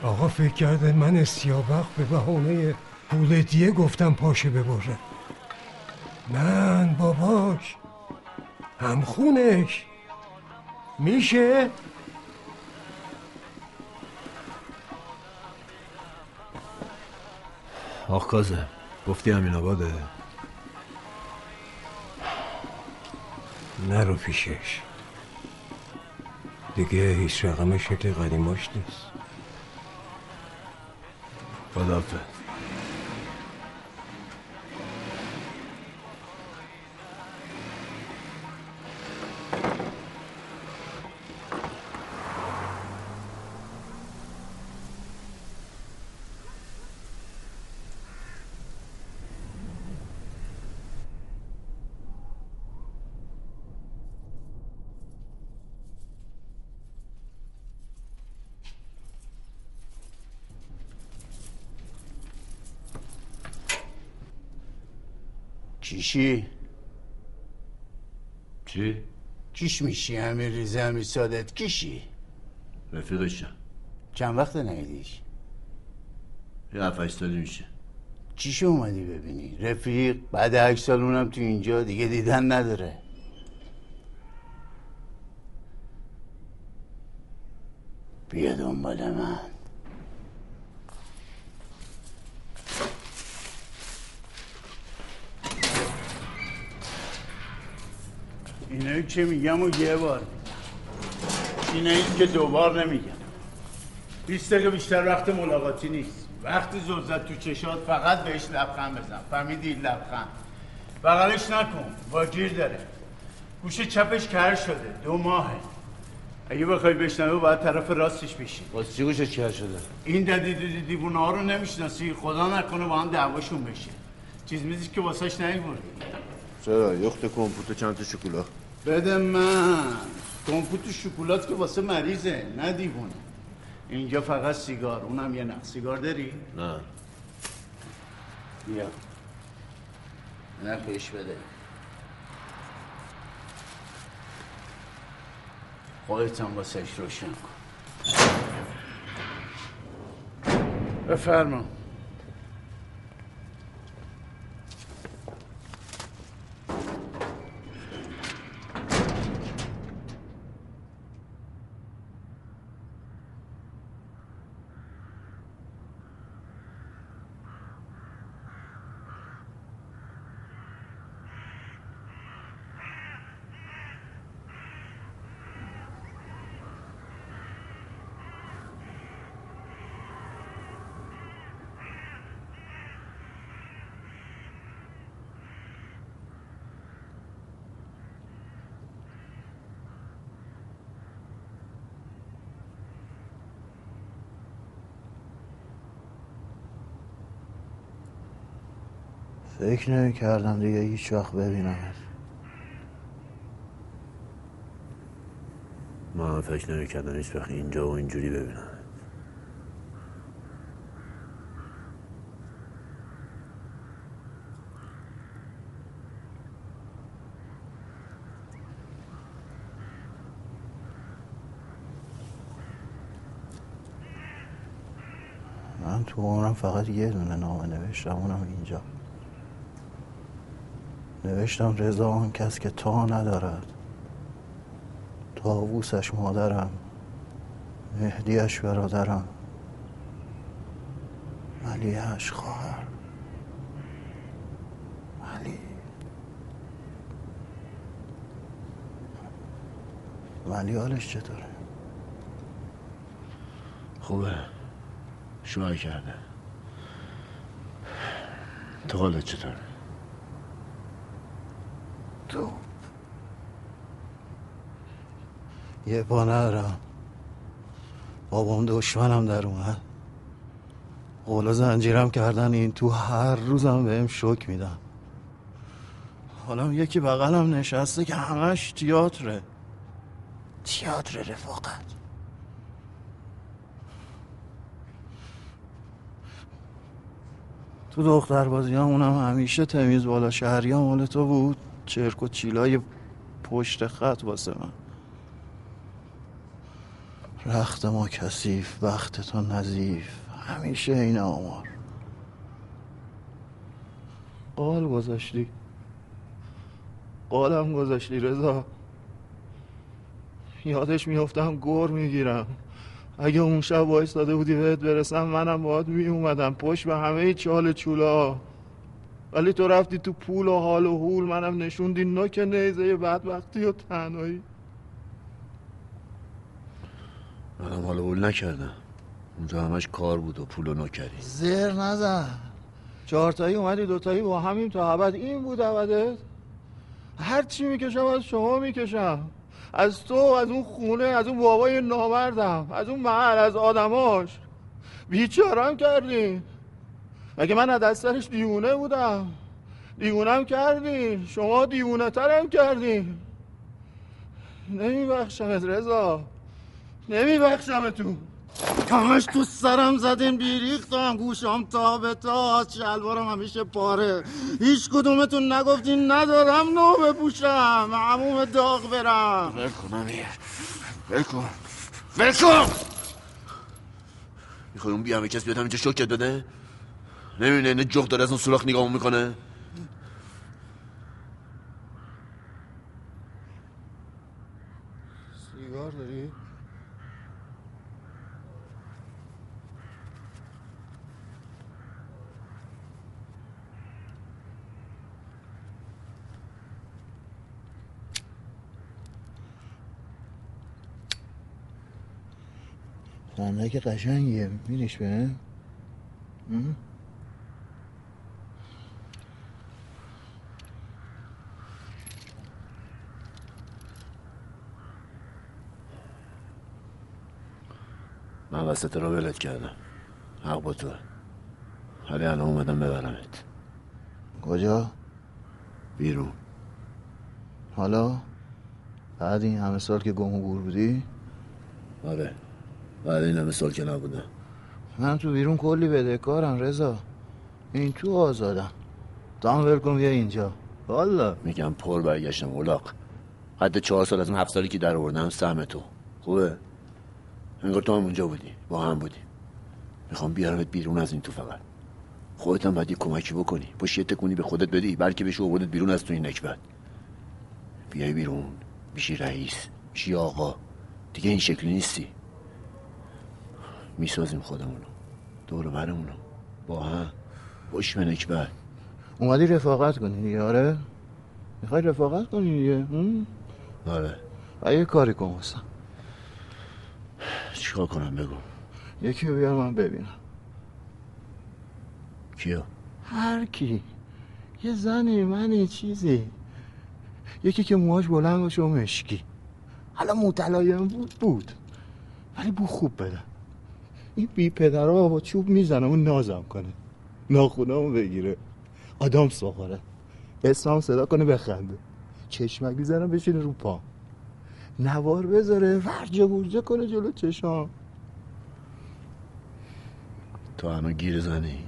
آقا فکر کرده من سیابق به بهانه پول دیه گفتم پاشه ببره. من باباش. همخونش میشه؟ آخ کازه گفتی همین آباده. نرو پیشش. دیگه هیچ رقم شکل قدیماش نیست. خدافظ کیشی چی؟ کیش میشی همین ریزه همین سادت؟ کیشی؟ رفیقشم چند وقت نیدیش؟ یه هفت سالی میشه. چیشو اومدی ببینی؟ رفیق؟ بعد هشت سال اونم تو اینجا دیگه دیدن نداره. بیا دنبال من. اینایی که میگم و یه بار. اینایی که دوبار نمیگم بیست دقیقه بیشتر وقت ملاقاتی نیست. وقتی زوزت تو چشات فقط بهش لبخند بزن. فهمیدی لبخند. بغلش نکن. با گیر داره. گوش چپش کر شده. دو ماهه. اگه بخوای بشنوه باید طرف راستش بشی باز چی گوشش کر شده؟ این ددی دیوونه ها رو نمی‌شناسی. خدا نکنه با هم دعواشون بشه. چیز میزی که واسهش نیوردی. چرا؟ یخت کمپوت چند تا شکلات بده من. کمپوت شکلات که واسه مریضه نه دیوونه. اینجا فقط سیگار اونم یه نخ. سیگار داری؟ نه. بیا. نخش بده. خودت هم واسهش روشن کن. بفرما. فکر نمی کردم دیگه هیچ وقت ببینمت من هم فکر نمی کردم هیچ وقت اینجا و اینجوری ببینم من تو عمرم فقط یه دونه نامه نوشتم اونم اینجا. نوشتم رضا آن کس که تا ندارد. تاووسش مادرم مهدیش برادرم. ملیهش خواهر. ملی ملی حالش چطوره؟ خوبه. شوهر کرده. تو حالت چطوره؟ تو. یه پا ندارم بابام دشمنم در اومد. قولا زنجیرم کردن این تو هر روزم بهم شک میدن. حالا یکی بغلم نشسته که همش تیاتره. تیاتر رفاقت. تو دختر بازی اونم همیشه تمیز بالا شهری هم مال تو بود. چرک و چیلای پشت خط واسه من. رخت ما کثیف وقت تو نظیف. همیشه این آمار. قال گذاشتی. قالم گذاشتی رضا. یادش میفتم گور می‌گیرم. اگه اون شب وایستاده بودی بهت برسم منم باید می اومدم پشت به همه چال چولا. ولی تو رفتی تو پول و حال و حول منم نشوندی. نوک نیزه بدبختی و تنهایی. منم حال اول نکردم. اونجا همش کار بود و پول و نوکری زر نزن. چهارتایی اومدی دوتایی با همین تا ابد. این بود ابدت؟ هر چی می‌کشم از شما می‌کشم. از تو از اون خونه از اون بابای نامردم از اون محل از آدماش. بیچارم کردی. مگه من از دسترش دیونه بودم؟ دیونم کردی. شما دیونه ترم کردی. نمیبخشمت رضا. نمیبخشم تو همش تو سرم زدین بیریختم. گوشم تا به تا. شلوارم همیشه پاره. هیچ کدومتون نگفتین ندارم نو بپوشم. عموم داغ برم. کن امیر. ول کن. ول کن. می‌خوای اون بیامه کسی بیاد همینجا شوکت بده نمی‌بینه اینه جغ داره از اون سوراخ نگاه می‌کنه؟ سیگار داری؟ خنده که قشنگیه میریش به؟ وسط رو ولت کردم. حق با تو. ولی الان اومدم ببرمت. کجا؟ بیرون. حالا؟ بعد این همه سال که گم و گور بودی؟ آره. بعد این همه سال که نبودم. من تو بیرون کلی بدهکارم رضا. این تو آزادم دام ول کن بیا اینجا. والا. میگم پر برگشتم اولاق حد چهار سال از اون هفت سالی که در آوردم سهم تو. خوبه؟ انگار تو هم اونجا بودی. با هم بودی می‌خوام بیارمت بیرون از این تو فقط. خودت هم باید یه کمکی بکنی. باش یه تکونی به خودت بدی بلکه بشه آوردت بیرون از تو این نکبت. بیای بیرون. میشی رئیس. میشی آقا. دیگه این شکلی نیستی. می‌سازیم خودمونو. دور برمونو. با هم. باش به نکبت. اومدی رفاقت کنی دیگه آره؟ می‌خوای رفاقت کنی دیگه؟ آره. و یه کاری کن واسم چیکار کنم؟ بگو. یکی رو بیار من ببینم. کیو؟ هر کی. یه زنی منی چیزی. یکی که موهاش بلند باشه و مشکی. حالا متلایم بود بود. ولی بو خوب بده. این بی پدرها با چوب می‌زنه و نازم کنه. ناخونامو بگیره. آدامس بخوره. اسمم صدا کنه بخنده. چشمک بیزنم بشینه رو پا. نوار بذاره ورجه برجه کنه جلو چشام. تو هنو گیر زنی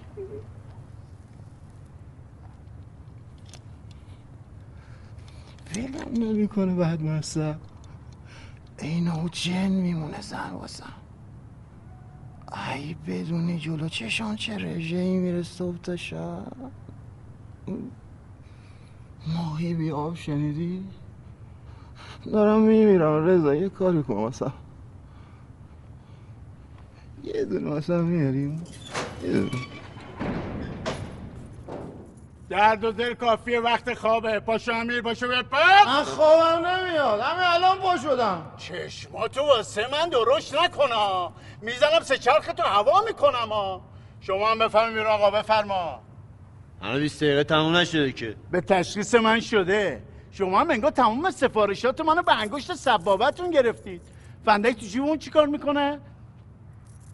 ولم نمی‌کنه بعد مصب اینو جن میمونه زن واسم. ای بدونی جلو چشان چه رژه ای میره صبح تا شب. ماهی بی آب شنیدی؟ دارم میمیرم. رضا یه کاری کن واسم یه دونه واسم میاریم. یه دونه. درد و دل کافیه وقت خوابه. پاشو امیر پاشو بپر من خوابم نمیاد. همین الان پا شدم. چشماتو واسه من درشت نکنا می‌زنم سه چرخ تو هوا می‌کنم ها. شما هم بیرون آقا بفرما. هنو 20 دقیقه تموم نشده که. به تشخیص من شده. شما هم انگار تمام سفارشات منو به انگشت سبابتون گرفتید. فندک تو جیبون چیکار می‌کنه؟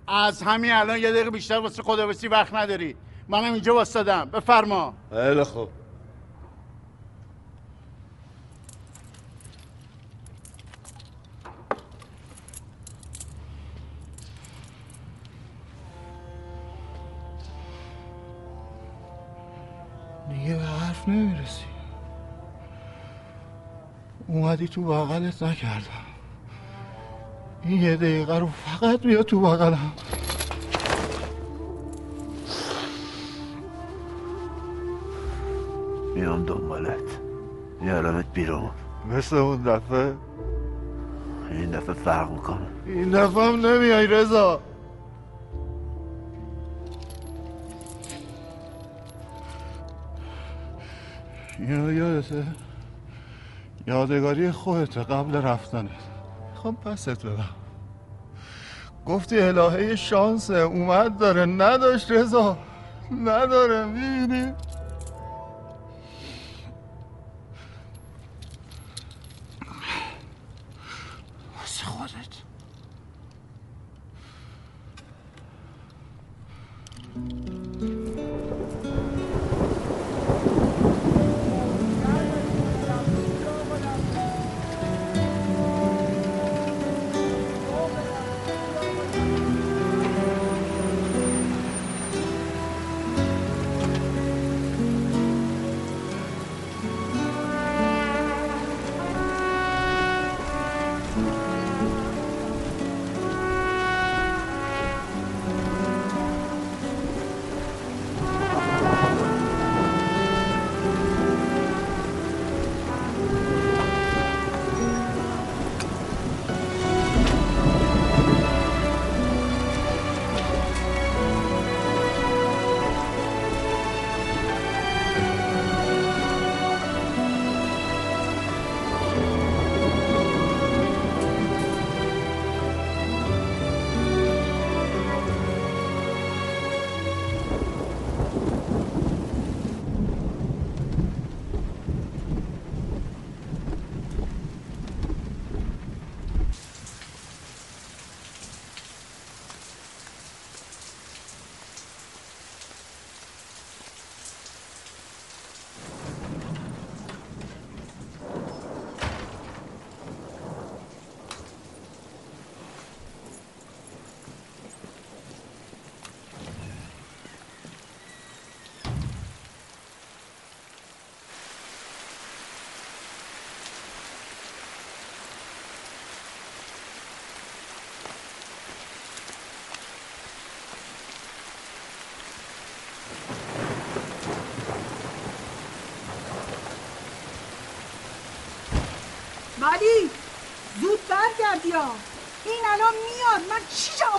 از همین الان یه دقیقه بیشتر واسه خداویسی وقت نداری. منم اینجا واسدم. بفرما. خیلی خوب. دیگه به حرف نمی‌رسی. اومدی تو بغلت نکردم. این یه دقیقه رو فقط بیا تو بغلم. میام دنبالت. میارمت بیرون. مثل اون دفعه؟ این دفعه فرق می‌کنه. این دفعه هم نمیای رضا. اینو یادته؟ یادگاری خودت قبل رفتنت. می‌خوام پست بدم گفتی الهه شانسه اومد داره. نداشت رضا. نداره می‌بینی؟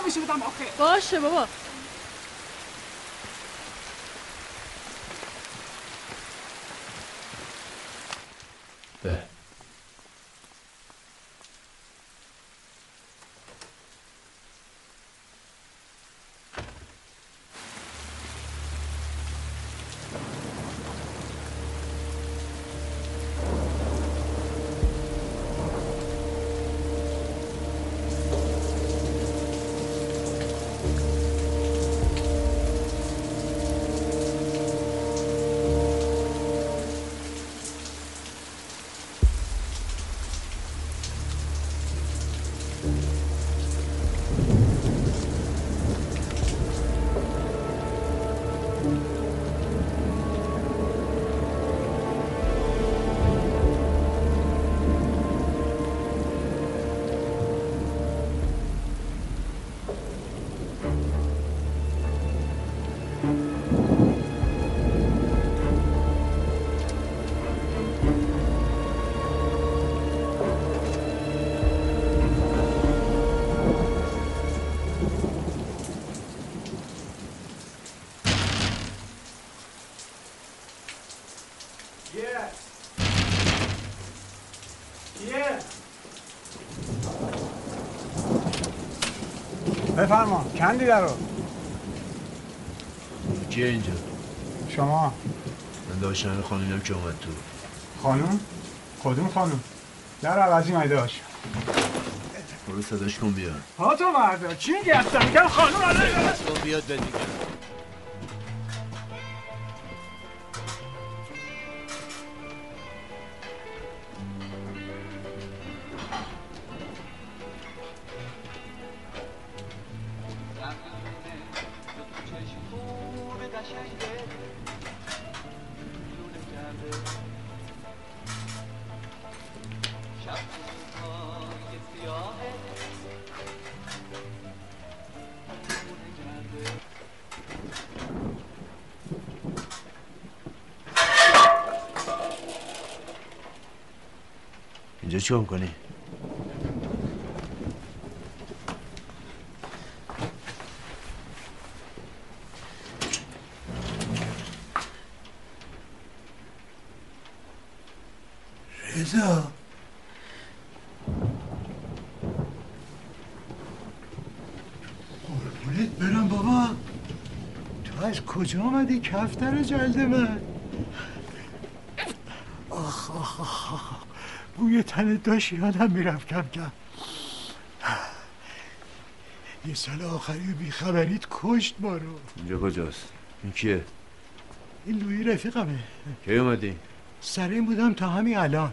جوابشو بدم آخه. باشه بابا. بفرما کندی در رو. کیه اینجا؟ شما. من داشتن خانومیم که اومد تو. خانوم؟ کدوم خانوم؟ در عوضی مایده باش. برو صداش کن بیار. ها تو مردا چی میگی؟ اصلا میگم خانوم کن بیاد به چیکار می‌کنی؟ رضا. قربونت برم بابا. تو از کجا آمدی کفتر جلد من آخ آخ آخ آخ. بوی تن داشت یادم می‌رفت کم کم. یه سال آخری بیخبریت کشت ما رو. اینجا کجاست؟ این کیه؟ این لوی رفیقمه. کی اومدی؟ سر این بودم تا همین الان.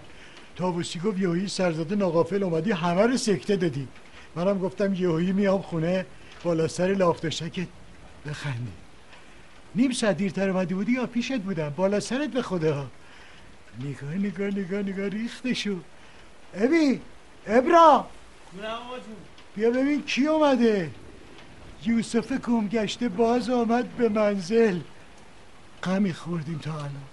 تابوسی گفت یهویی سرزاده ناقافل اومدی همه رو سکته دادی. منم گفتم یهویی میام خونه بالا سر لافتشکت بخندی. نیم ساعت دیرتر اومدی بودی یا پیشت بودم؟ بالا سرت به خدا. نگاه نگاه نگاه نگاه ریخته شو ابی ابرا بیا ببین کی اومده یوسف گم گشته باز آمد به منزل غمی خوردیم تا الان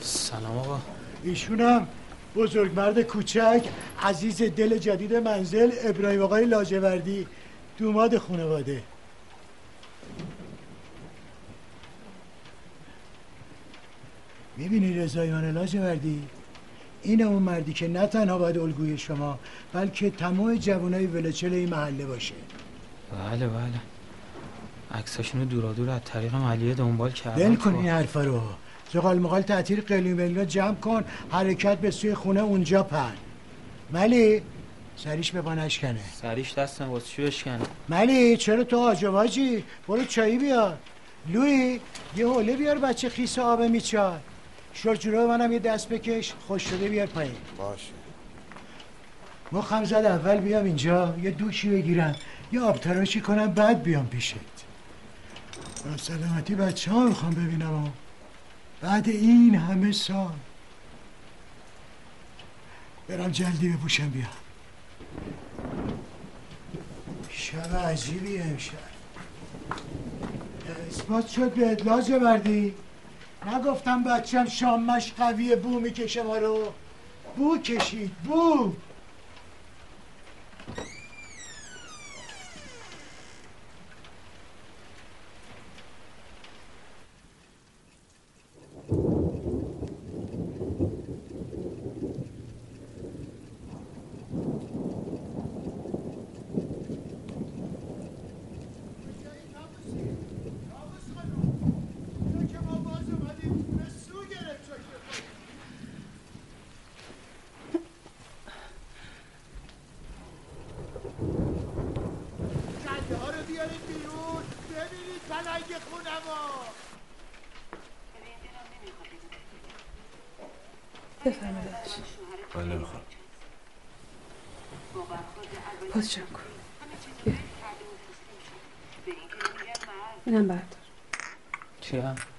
سلام آقا ایشونم بزرگ مرد کوچک عزیز دل جدید منزل ابراهیم آقای لاجوردی دوماد خانواده می‌بینی رضایان لاجوردی این اون مردی که نه تنها باید الگوی شما بلکه تمام جوانای ولچل این محله باشه. بله بله. عکساشونو دورا دور از طریق ملیه دنبال کردم. ول کن. این حرفا رو. زغال مغال تعطیل قلیون جمع کن. حرکت به سوی خونه اونجا پن ملی سریش به بانش کنه. سریش دستم واسه چی بشکنه؟ ملی چرا تو آجواجی برو چایی بیار. لوی یه حوله بیار بچه خیس آب میچاد شرجورو منم یه دست بکش. خوش شده بیار پایین. باشه. مخم زد اول بیام اینجا یه دوشی بگیرم. یه آب تراشی کنم بعد بیام پیشت. با سلامتی بچه ها می‌خوام ببینم. بعد این همه سال. برم جلدی بپوشم بیام شب عجیبی امشب. اثبات شد به ادلاج بردی نگفتم بچم شامش قویه بو می‌کشه ما رو. بو کشید بو.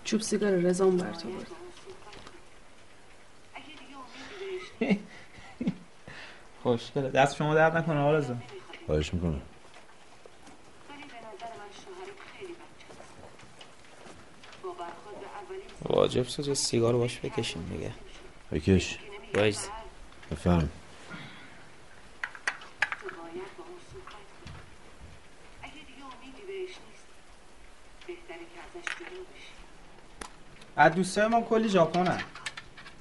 چوب سیگار رزان بر تو برد. خوشگله. دست شما درد نکنه آقا رضا. خواهش می‌کنم. واجب شد یه سیگار باش بکشیم دیگه. بکش. وایس. بفهم از دوستای ما کلی ژاپنن.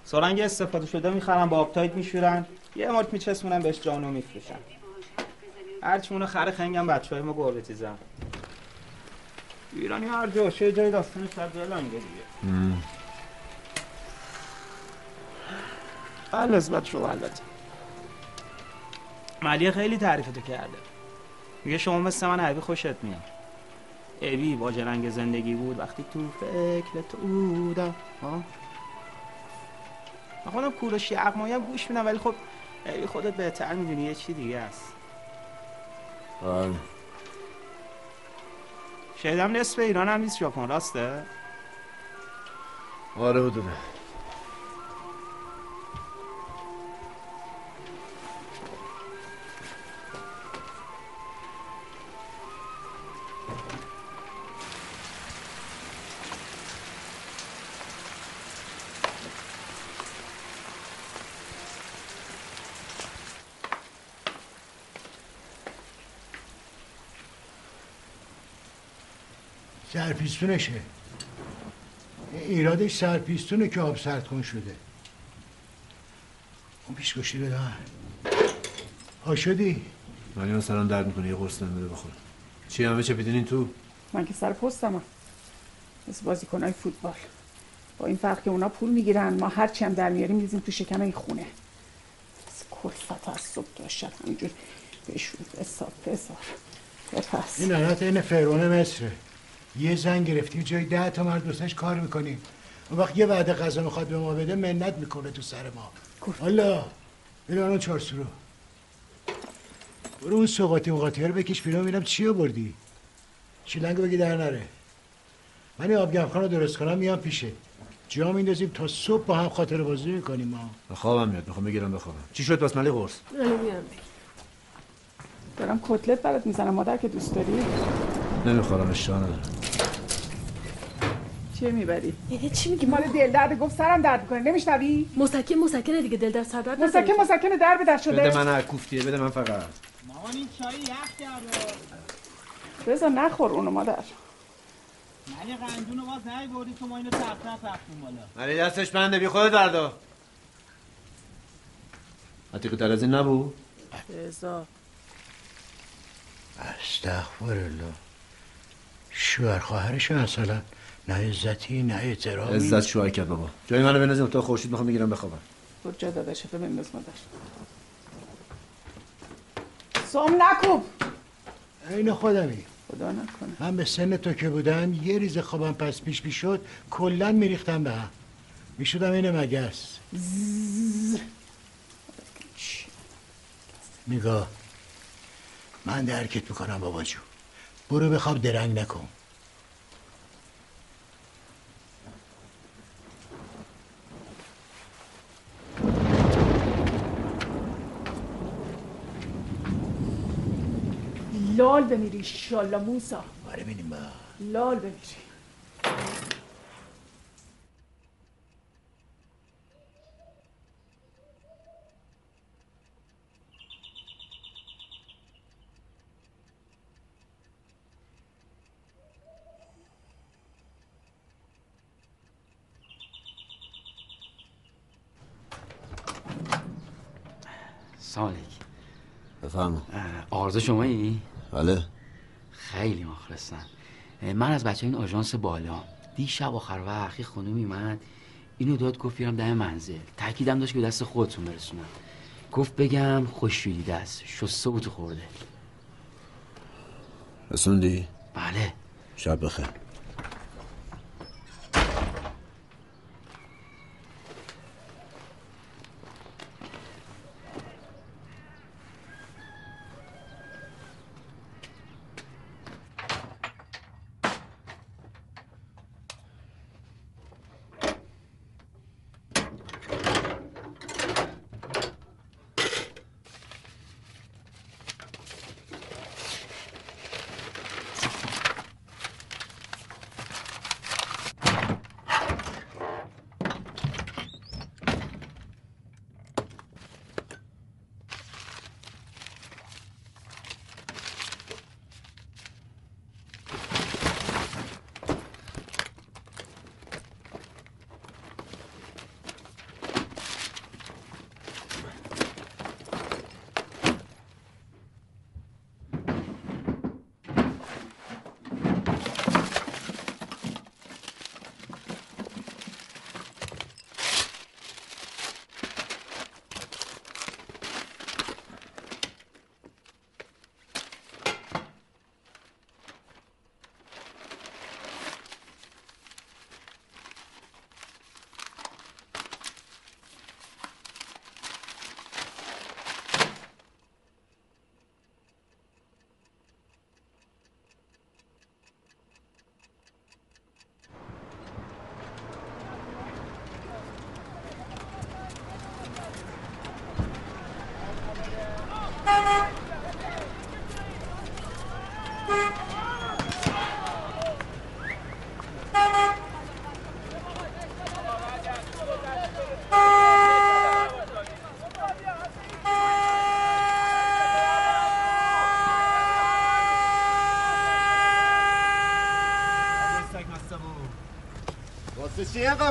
سرنگ استفاده شده می‌خرن با آبتایت میشورن یه مارک میچسبونن بهش جانو میفروشن. هرچی اونو خر خنگم بچه های ما گربه تیزن. ایرانی هر جا چه جای داستانش در دلنگه دیگه. بله نسبت شما البته. ملیه خیلی تعریفتو کرده. میگه شما مثل من عبی خوشت میاد. ابی با جرنگ زندگی بود وقتی تو فکر تو بودم ها؟ من خودم کوروش یغمایی هم گوش میدم ولی خب ابی خودت بهتر می‌دونی یه چی دیگه است. بله شایدم نصف ایران هم نیست ژاپن راسته؟ آره بودونه سرپیستونشه. ایرادش سرپیستونه که آب سرد کن شده. اون پیشگوشی بده ها شدی؟ ولی من سرم درد می‌کنه یه قرص نمیده بخور. چی همه چه بیدین تو؟ من که سر پستم هم. مثل بازیکنهای فوتبال. با این فرق که اونا پول می‌گیرن ما هرچی هم در میاریم میزیم تو شکم این خونه. مثل کلفت از صبح شب همینجور. بشور بسار بزار بپس این حالت این فرعون مصره. یه زن گرفتی جای ده تا مرد دوستش کار می‌کنی. اون وقت یه وعده غذا می‌خواد به ما بده منت می‌کنه تو سر ما. حالا برو اون چهار سرو برو اون سوقاتی مقاطی رو بکش بیرون ببینم چی بردی. شیلنگو بگی در نره. من این آبگمخان رو درست کنم میام پیشه. جا میندازیم تا صبح با هم خاطر بازی می‌کنیم ما. خوابم میاد می‌خوام بگیرم بخوابم. چی شد؟ بس ملی قرص. میام. دارم کتلت برات می‌زنم مادر که دوست داری؟ نمی‌خورم اشتها ندارم. چیه می‌بری؟ یعنی چی میگی؟ مال دل درد گفت سرم درد می‌کنه. نمیشنوی؟ مسکن مسکنه دیگه دل در سر درد مسکن نزنی. مسکن در به در شده. بده من کوفتیه بده من فقط. مامان این چای یخ کرده. بذار نخور اونو مادر. ملی قندون رو باز نهی بردی تو ما اینو تخت رفتیم بالا. ولی دستش بنده بی خودت بردا. عتیقی تر از این نبود؟ بذار. استغفر الله. شوهر خواهرش مثلا نه عزتی نه احترامی عزت شوهر کرد بابا. جای منو بنازیم اتاق خورشید می‌خوام بگیرم بخوابم. برو جا داداشه تو بنداز مادر سوم نکوب. عین خودمی. خدا نکنه. من به سن تو که بودم یه ریز خوابم پس پیش پیش شد کلا میریختم به هم. می‌شدم این مگس. نگاه. من درکت می‌کنم بابا جو برو بخواب درنگ نکن. لال بمیری شالا موسا. آره بینیم با. لال بمیری. سلام علیک بفهم آرزو شمایی؟ بله. خیلی مخلصم. من از بچه این آژانس بالا. دیشب آخر وقت یه خانومی اومد اینو داد گفت بیارم دم منزل. تاکیدم داشت که دست خودتون برسونم. گفت بگم خوش دیده است شسته تو خورده. رسوندی؟ بله. شب بخیر.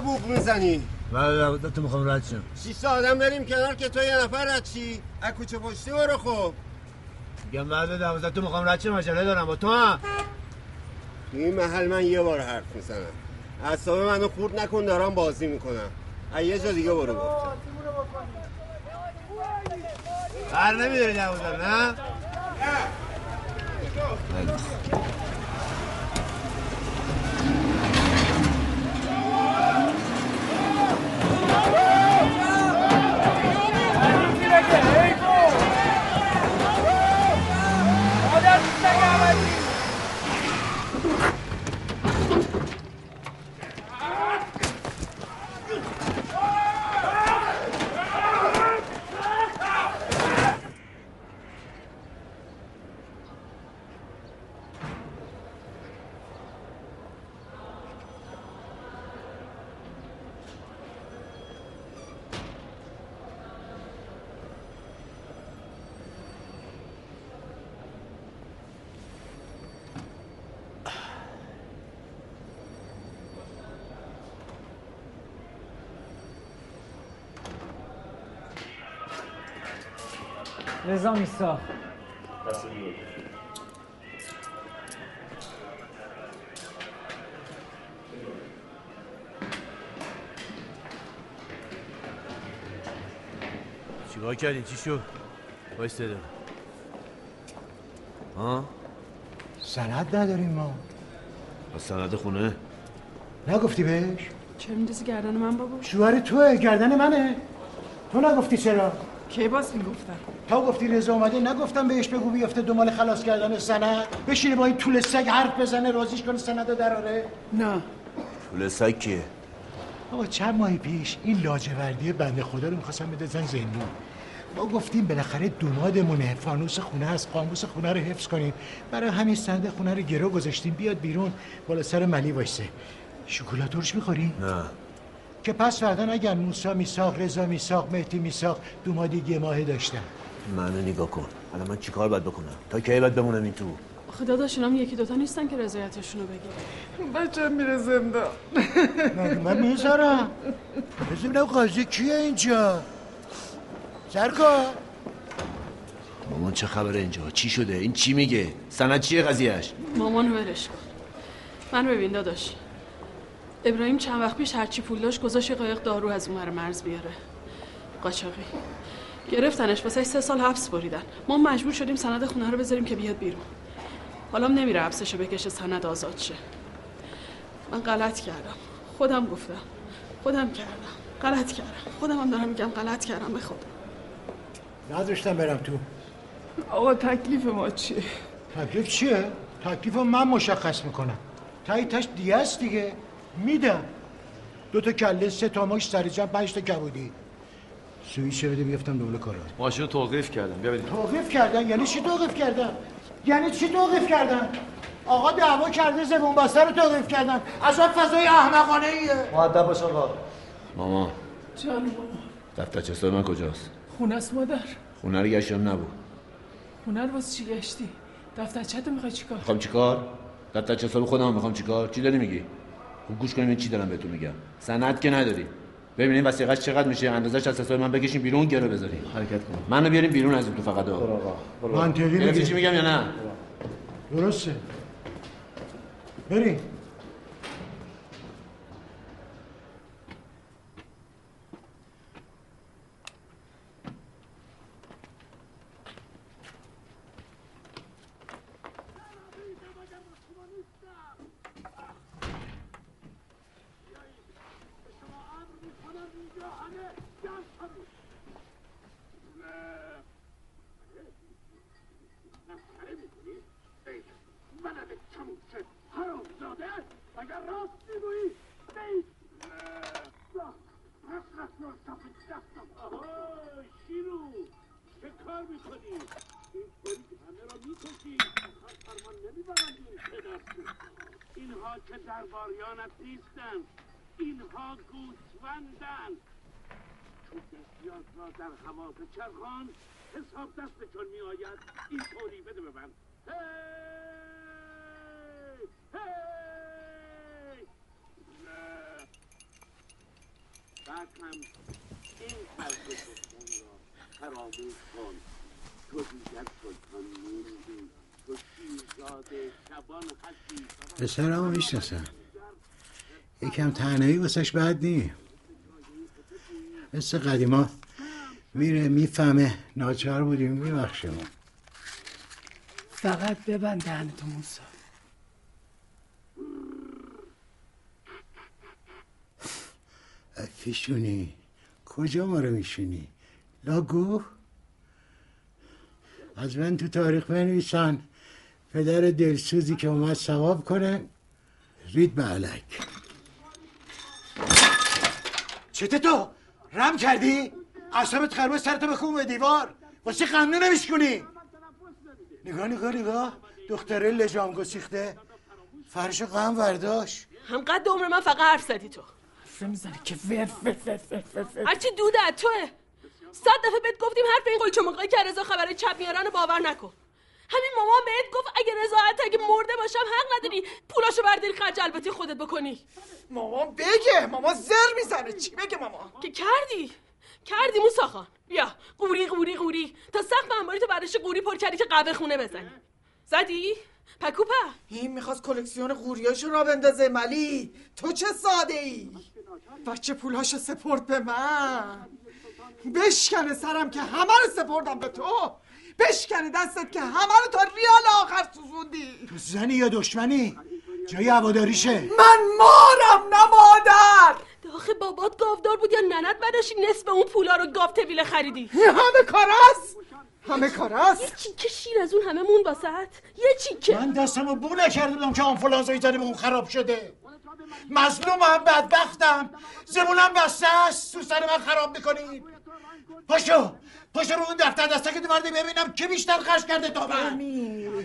بوق می‌زنی؟ بعد دوازده تو می‌خوام رد شم شیش آدم بریم کنار که تو یه نفر رد چی؟ از کوچه پشتی برو خب میگم بعد دوازده تو می‌خوام رد شم عجله دارم با تو هم تو این محل من یه بار حرف می‌زنم اعصاب منو خورد نکن دارم بازی می‌کنم از یه جا دیگه برو گفتم بر نمیداری دوازده نه؟ رضا میسا چیکار کردی چی شد وایس دادم ها سند نداریم ما با سند خونه نگفتی بهش چرا میندازی گردن من بابا؟ شوهر توه گردن منه. تو نگفتی چرا؟ کی باز می‌گفتم تا گفتی رضا اومده؟ نگفتم بهش بگو بیافته دنبال خلاص کردن سند. بشینه با این طول سگ حرف بزنه رازیش کنه سند دراره نه. طول سگ کیه؟ آقا چند ماه پیش این لاجوردی بنده خدا رو می‌خواستم بدازن زندون. ما گفتیم بالاخره دومادمونه فانوس خونه هست قاموس خونه رو حفظ کنیم. برای همین سند خونه رو گرو گذاشتیم. بیاد بیرون. بالا سر ملی وایسه. شکلات روش می‌خوری؟ نه. که پس فردا اگر موسا میساق رضا میساق مهدی میساق دومادی یه ماهه داشتن. منو نگاه کن. الان من چیکار باید بکنم؟ تا کی باید بمونم این تو؟ خدا داشت اینام یکی دوتا نیستن که رضایتشون رو بگیره بچه میره زندان من, من می‌ذارم. بذار ببینم قاضی کیه اینجا؟ سرکار مامان چه خبره اینجا؟ چی شده؟ این چی میگه؟ سند چیه قضیهش مامانو ولش کن. من ببین داداش ابراهیم چند وقت پیش هرچی پول داشت گذاشت یه قایق دارو از اون ور مرز بیاره. قاچاقی. گرفتنش واسه سه سال حبس بریدن. ما مجبور شدیم سند خونه رو بذاریم که بیاد بیرون. حالا نمیره حبسشو بکشه سند آزاد شه. من غلط کردم. خودم گفتم. خودم کردم. غلط کردم. خودم هم دارم میگم غلط کردم به خودم نذاشتم برم تو. آقا تکلیف ما چیه؟ تکلیف چیه؟ تکلیف من مشخص می‌کنم. تایی تاش دیگه است دیگه. میدم. دو تا کله سه تا ماش سر جمع پنج تا کبودی. سویچ بده بیفتم دولة کارات ماشین رو توقیف کردم. بیا بریم. توقیف کردن؟ یعنی چی توقیف کردن؟ یعنی چی توقیف کردن؟ آقا دعوا کرده زبون بسته رو توقیف کردن. عجب فضای احمقانه ایه مؤدب باش آقا. ماما. جان ماما. دفتر چه من کجاست؟ خونه است مادر. خونه رو گشتم نبود. خونه رو واسه چی گشتی؟ دفترچه تو می‌خوای چیکار می‌خوام چیکار دفتر چه خودم می‌خوام چیکار چی داری میگی؟ گوش کنیم چی دارم بهتون میگم؟ سند که نداری. ببینیم وثیقش چقدر میشه اندازش از حساب من بکشیم بیرون گرو بذاریم. حرکت کن منو بیاریم بیرون از این تو فقط منطقی میگی چی میگم یا نه؟ درسته. بریم اگر راست می‌گویی بید آهای شیرو چه کار می‌کنی؟ این طوری که همه را می‌کشی آخر فرمان نمی‌برند این پدر اینها که درباریانت نیستند اینها گوسفندند چون دستیاز را در هوا بچرخان حساب دست به چون میآید این طوری بده به بعد هم این طرز گفتن را فراموش کن. تو دیگر سلطان موندی تو شیرزاده شبان هستی. پسرمو می‌شناسم. یکم تنهایی واسش بد نی مثل قدیما میره می‌فهمه ناچار بودیم میبخشمون فقط ببند دهنتو موسا پیشونی کجا ما رو میشونی؟ لاگو؟ از من تو تاریخ بنویسن. پدر دلسوزی که اومد ثواب کنه. رید به علک. چته تو؟ رم کردی؟ اعصابت خربه سرتو بخون به دیوار. واسه قمنو نمیشکنی نگاه نگاه نگاه. دختره لجام گسیخته فرش غم برداشت همقدر عمر من فقط حرف زدی تو. حرف می‌زنی که وف وف وف وف هرچی دوده توه. صد دفعه بهت گفتیم حرف این قیچه مقای که رضا خبر چپ میارن باور نکن. همین مامان بهت گفت اگه رضا اگه مرده باشم حق نداری پولاشو برداری خرج. البته خودت بکنی. مامان بگه. مامان زر می‌زنه. چی بگه مامان؟ که کردی. کردی موسا خان بیا. قوری قوری قوری. تا سقف انباری تو برداشت قوری پر کردی که قهوه خونه بزنی. زدی؟ پکوپا. این می‌خواست کلکسیون قوریاشو را بندازه. ملی تو چه ساده ای بچه پولهاشو سپرد به من. بشکنه سرم که همه رو سپردم به تو. بشکنه دستت که همه رو تا ریال آخر سوزوندی. تو زنی یا دشمنی؟ جای هواداریشه. من مارم نه مادر. آخه بابات گاودار بود یا ننت بداشی نصف اون پولا رو گاو طویله خریدی؟ همه کار است. همه کار است. یه چیکه شیر از اون همه مون واسط یه چیکه من دستمو بو نکرده بودم که آنفولانزایی زده به اون خراب شده. مظلومم بدبختم. زبونم بسته است. تو سر من خراب می‌کنی. پاشو. پاشو رو اون دفتر دسته که دوارده ببینم کی بیشتر خرج کرده تا من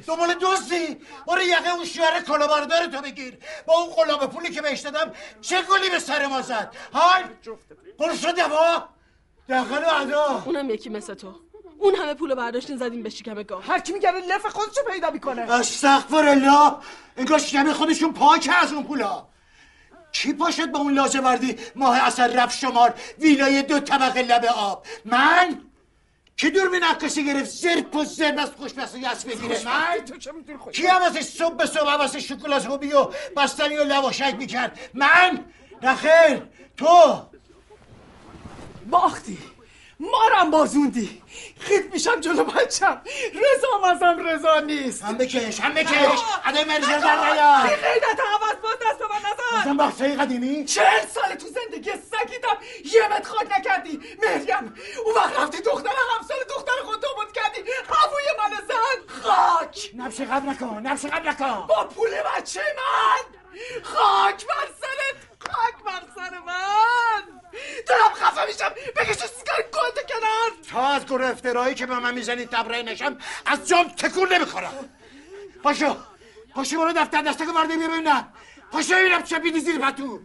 دنبال دوستی. برو یقه اون شوهر کلاهبردار تو بگیر. با اون قلاب پولی که بهش دادم چه گلی به سر ما زد؟ های! قرص و دوا. دقل و ادا اونم یکی مثل تو. اون همه پولو برداشتین زدیم به شکم گاو. هر کی میگره لف خودشو پیدا می‌کنه. استغفر الله انگار شکم خودشون پاک از اون پولا. کی پاشد با اون لاجوردی ماه اثر رفت شمار ویلای دو طبقه لب آب؟ من؟ کی دور به نقاشی گرفت؟ زرپ و زرب از خوشبختی یس بگیره. من تو چه می‌تونی خوش کی حواسش صبح به صبح حواس شکلات هوبی و بستنی و لواشک می‌کرد؟ من؟ نخیر. تو؟ باختی. مارم بازوندی. خیت میشم جلو بچم. رضا ازم رضا نیست. هم بکش هم بکش ادای مرزا در نیار. غیرت عوض باز دست من نزن بازم بحثای قدیمی؟ چهل سال تو زندگی سگیدم. یه مت خاک نکردی. مریم اون وقت رفتی دختر همسال دختر خود بود کردی. هووی من زن. خاک. نبش قبل نکن نبش قبل نکن. با پول بچه من. خاک بر سرت. خاک بر سر من. دارم خفه میشم. بکش سیگار گلد کنار تا از گروه افترایی که به من می‌زنی تبرئه نشم از جام تکون نمی‌خورم. پاشو پاشو برو دفتر دسته که برده ببینم پاشو ببینم چه بیدی زیر پتو.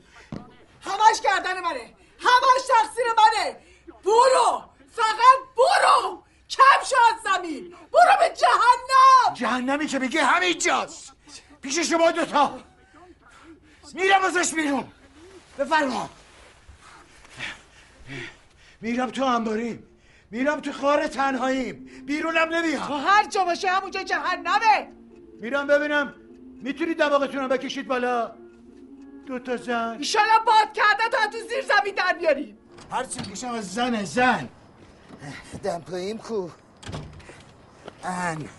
همش کردن منه. همش تقصیر منه. برو. فقط برو. کم شو از زمین. برو به جهنم. جهنمی که بگه همین جاست پیش شما دوتا. میرم ازش بیرون. بفرما. میرم تو انباریم. میرم تو خار تنهاییم. بیرونم نمیام. تو هر جا باشه همونجا جهنمه میرم ببینم. می‌تونی دماغتون رو بکشید بالا؟ دو تا زن. ایشالا باد کرده تا تو زیر زمین در بیاری هرچی می‌کشم از زن زن. دم پاییم کو. ان.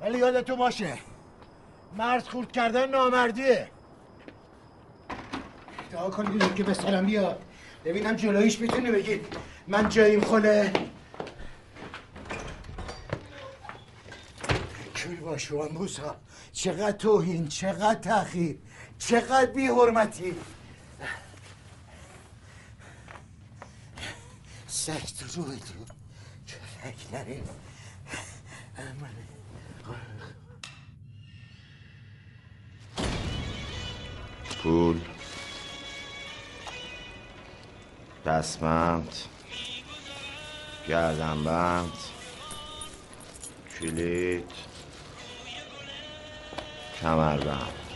ولی یادتون باشه مرد خورد کردن نامردیه. دعا کنید که به سلام بیاد. ببینم جلویش می‌تونه بگید من جاییم خله کل باش رو موسا چقدر توهین چقدر تأخیر چقدر بی حرمتی سگ تو روی تو چلک نریم پول. دستمند. گردنبند. کلید. کمربند.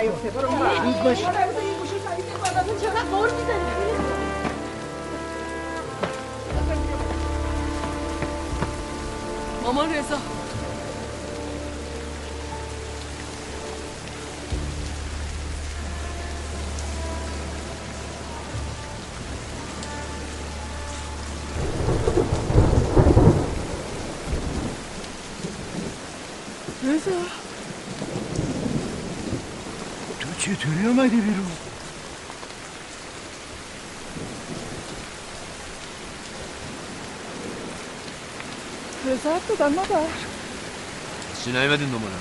نیفته. برو روز باشه. چقدر بار می‌زنی؟ مامان رضا. دادن مادر چی نیومدین دنبالم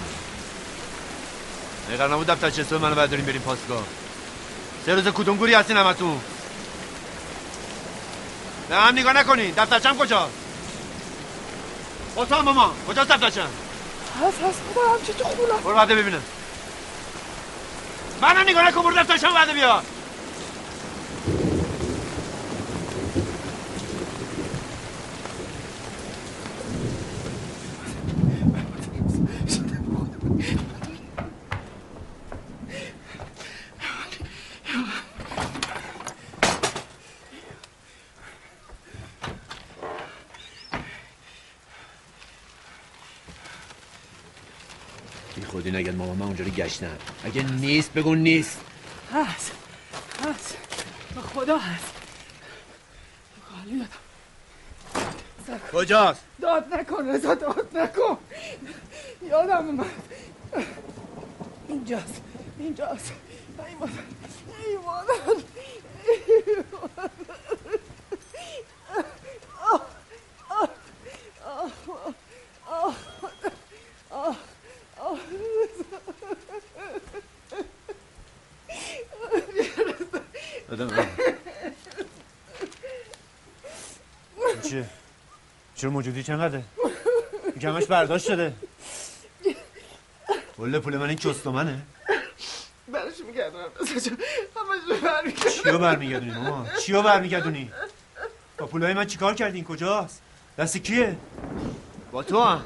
قرار نبود دفتر چه منو برداریم بریم پاسگاه. سه روز کدوم گوری هستین همتون. به هم نگاه نکنین. دفترچم کجا اتاق ماما کجاست دفترچم هست هست. مادر همچه تو خونه. برو بعده ببینم. منم نگاه نکن برو دفترچم بعده بیا بی خودی نگن ماما من اونجوری گشتم اگه نیست بگو نیست. هست هست. به خدا هست. خالی دادم کجاست؟ داد نکن رضا داد نکن. یادم اومد. اینجاست اینجاست. ای مادر ای مادر ای مادر. آه، آه، آه، آه، آه، آه، دادم من. چیه چرا موجودی چقدره؟ کمش برداشت شده. کل پول من این کستومنه. برش میگردم رضا جان همش برمیگردم چیو برمیگردونی ماما چیو برمیگردونی؟ با پولای من چیکار کردین کجاست؟ دست کیه؟ با تو هم.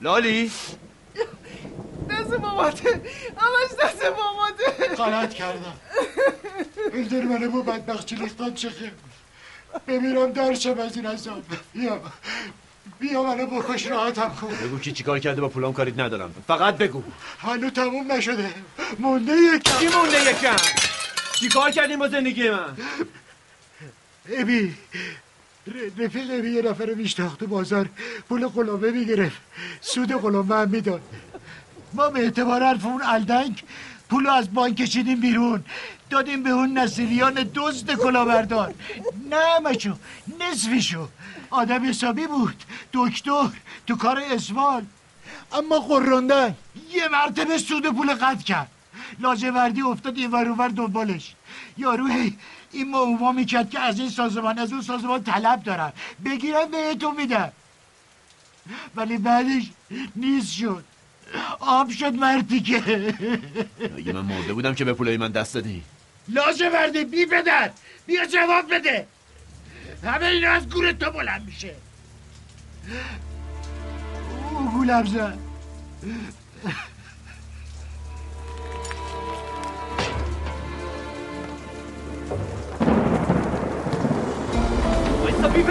لالی؟ دست ماماته. همش دست ماماته. غلط کردم. بلدر منو با بدبختی ریختن چه خیر بمیرم درشم از این عذاب. بیا. بیا منو بکش راحتم کن. بگو کی چیکار کرده با پولام کاریت ندارم. فقط بگو. هنو تموم نشده. مونده یکم. کی مونده یکم؟ چیکار کردین با زندگی من؟ ابی رفیق ابی یه نفر میشتاخت تو بازار. پول قلابه می‌گرفت. سود قلابه هم می‌داد. ما به اعتبار حرف اون الدنگ پول رو از بانک کشیدیم بیرون. دادیم به اون نصیریان دزد کلاهبردار نه مچو نصفشو. آدم حسابی بود. دکتر تو کار اسوال اما قرندن یه مرتبه سود پول قطع کرد. لاجوردی افتاد این ور اونور دنبالش. یارو این موما می‌کرد که از این سازمان از اون سازمان طلب دارم بگیرم بهتون میدم ولی بعدش نیست شد. آب شد مردی که. اگه من مرده بودم که به پولای من دست دادی. لاجوردی بی پدر. بیا جواب بده. همه اینا از گور تو بلند میشه. او گولم زد وایسا بی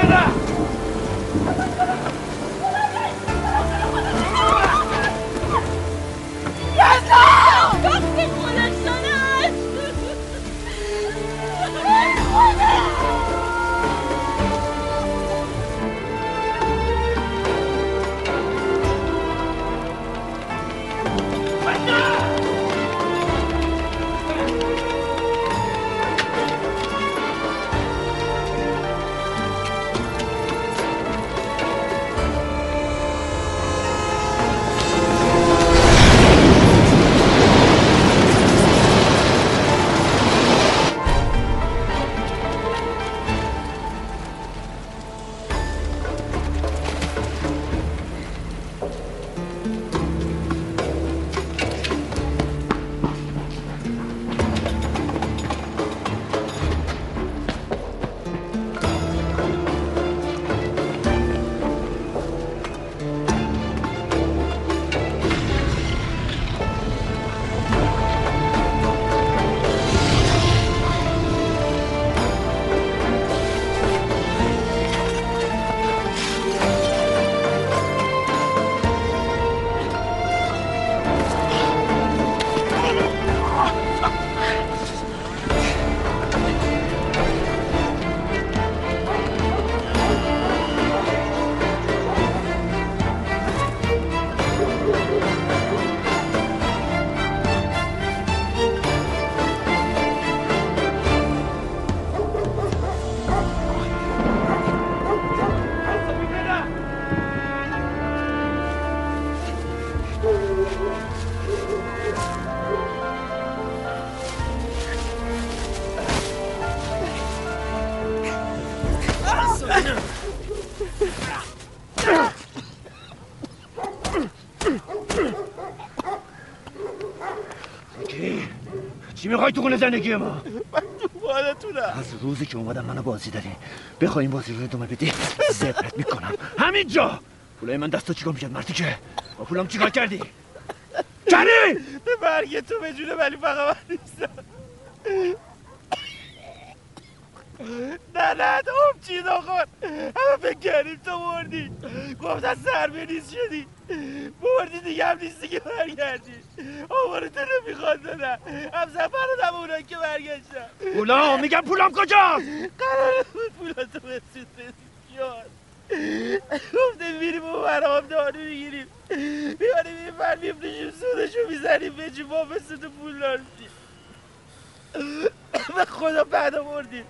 تو خونه زندگی ما. من دنبالتونم از روزی که اومدم منو بازی داری بخوای این بازی رو ادامه بدی زبرت می‌کنم. همینجا. پولای من دستا چیکار می‌کرد مرتی که؟ با پولام چیکار کردی؟ کردی به برگ تو به جونه ولی فقط من نیستم. نه نه تو چی نخور همه فکر کردیم تو مردی. گفتن سر نیست شدی. مردی دیگه هم نیستی که برگردی. آمار تو نمی‌خواد نه هم سفر هم اونایی که برگشتن. پولا میگم پولام کجاست؟ قرار بود پولا تو بسید یاد. گفته میریم اون برام دانو می‌گیریم. می‌بریم این بر میفروشیم سودشو می‌زنیم به چی ما مثل پول به خدا بعد مردیم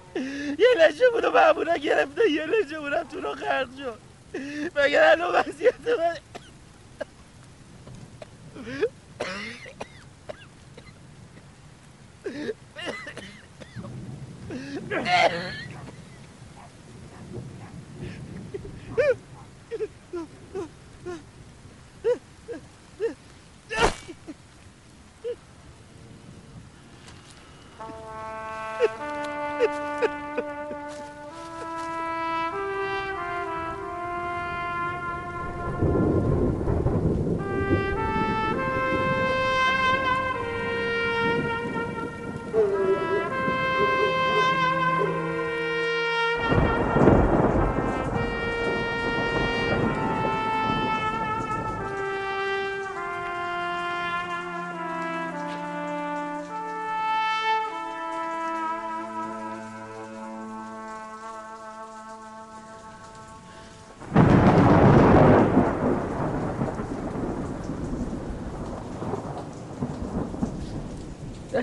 یه لشه بودو معمولا گرفته یه لشه بودم تو رو خرد شد. مگر الان وضعیت من Ha ha ha!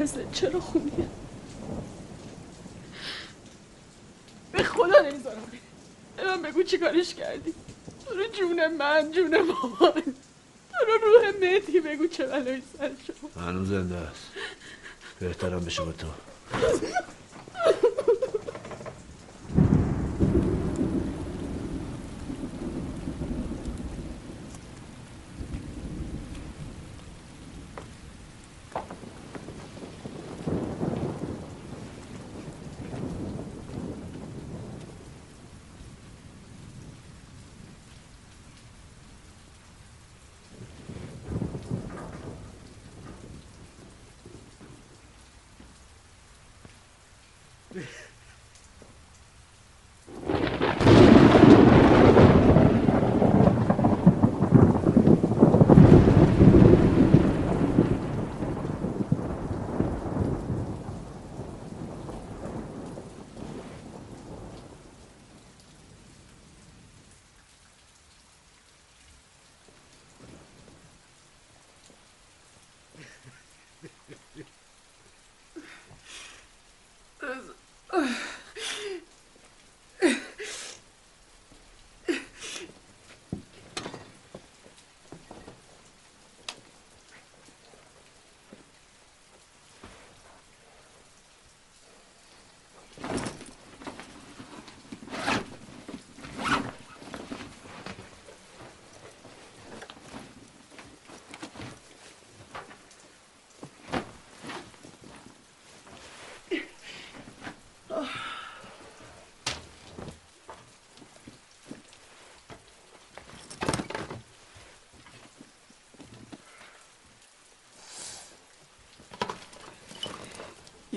دست چرا خونیه به خدا نمی‌ذارم. به من بگو چی کارش کردی. تو رو جون من جون مامان. تو رو روح مهدی بگو چه بلایی سر شما. هنوز زنده است. بهترم بشه با تو.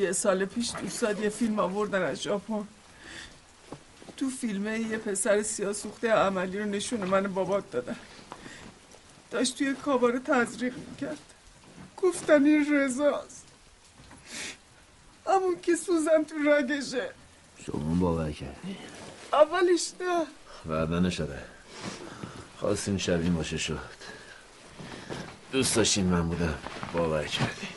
یه سال پیش دوستاد یه فیلم آوردن از ژاپن. تو فیلمه یه پسر سیاه سوخته عملی رو نشون من بابات دادن. داشت توی کاباره تزریق می‌کرد. گفتن این رزاست همون که سوزن تو رگشه شما باور کردی؟ اولش نه. بعدا نشده خواستین شبیه باشه شد. دوست داشتین من بودم. باور کردی.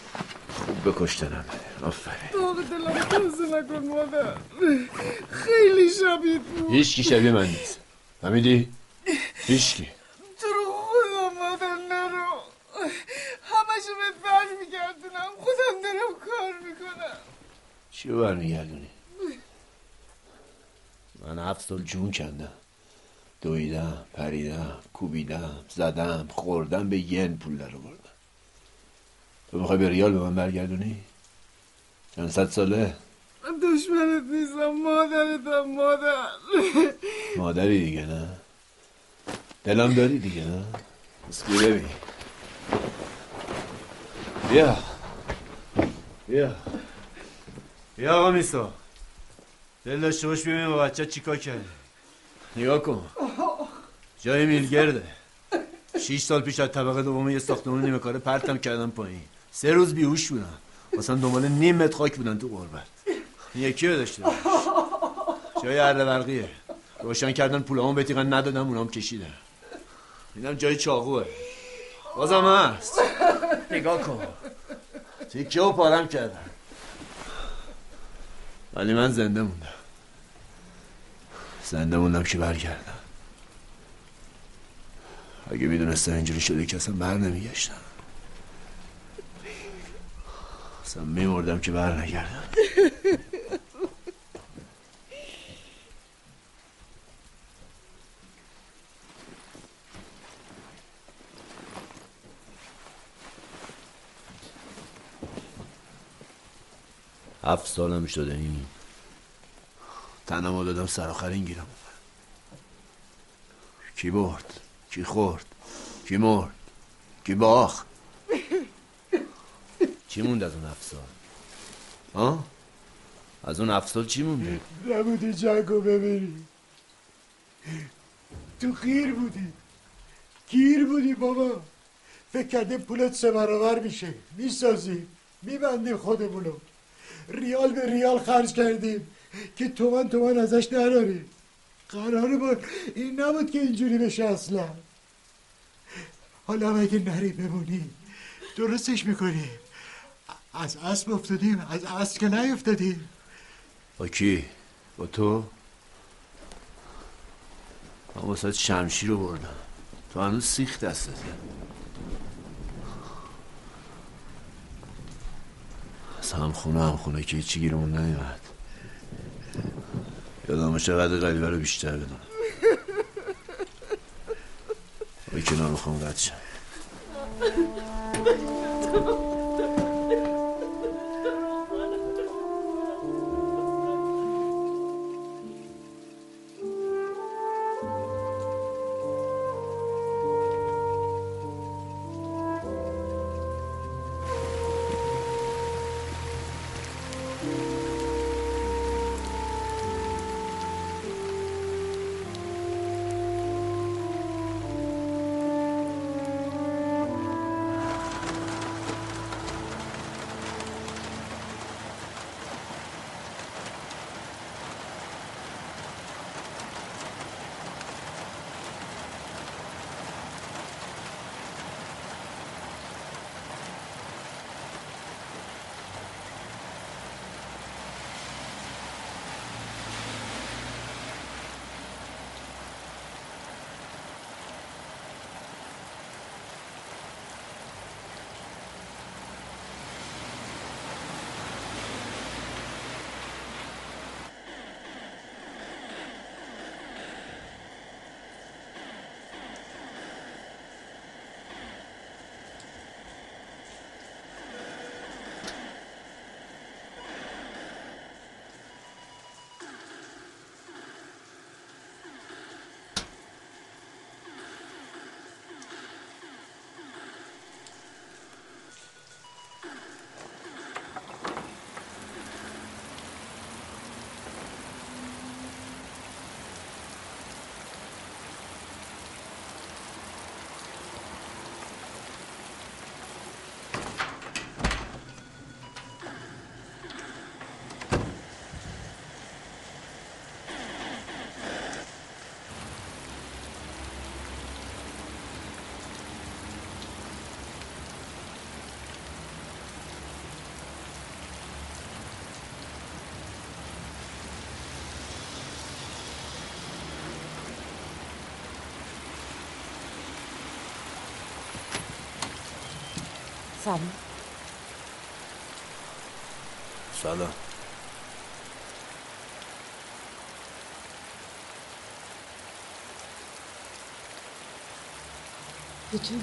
خوب بکشتنم آفرین. داغ دلم تازه نکن مادر. خیلی شبیه بود هیچ کی شبیه من نیست. فهمیدی؟ هیچ کی تو رو خدا مادر نرو. همشو بهت بر میگردونم. خودم دارم کار می‌کنم. چی رو برمیگردونی؟ من هفت سال جون کندم. دویدم پریدم کوبیدم زدم خوردم به ین پول در بردم تو می‌خوای به ریال به من برگردونی؟ چند صد ساله؟ من دشمنت نیستم مادرتم مادر. مادری دیگه نه؟ دلم داری دیگه نه؟ بیا ببین. بیا. بیا. بیا آقا میسا. دل داشته باش ببینیم با بچه چیکار کردی نگاه کن. جای میلگرده شیش سال پیش از طبقه دوم یه ساختمون نیمه کاره پرتم کردم پایین. سه روز بیهوش بودم. مثلا دنبال نیم متر خاک بودن تو قربت این یکی رو داشته جای اره برقیه روشن کردن پولامو بتیقن ندادم اونام کشیدن. اینم جای چاقوه. بازم هست. نگاه کن. تیکه و پارم کردن. ولی من زنده موندم. زنده موندم که برگردم. اگه می‌دونستم اینجوری شده که اصلا بر نمیگشتم. اصلا میمردم که بر نگردم هفت سالم شده این. تنمو دادم سر این گیرم. کی برد؟ کی خورد؟ کی مرد؟ کی باخ چی موند از اون هفت سال ها؟ از اون هفت سال چی مونده؟ نبودی جنگو ببری تو خیر بودی. گیر بودی بابا. فکر کردیم پولت سه برابر میشه. می‌سازیم میبندیم خودمونو. ریال به ریال خرج کردیم که تومن تومن ازش نراریم قرار بود این نبود که اینجوری بشه اصلا. حالا هم اگه نری بمونی درستش می‌کنیم از اسب افتادیم از اسب که نیفتادیم با کی؟ با تو؟ من واسه شمشیر رو بردم. تو هنوز سیخ دستته از هم خونه هم خونه که هیچی گیرمون نمیمد یادم قدر قلیبه رو بیشتر بدونم. با کنار می‌خوام رد شم. سلام سلام بجون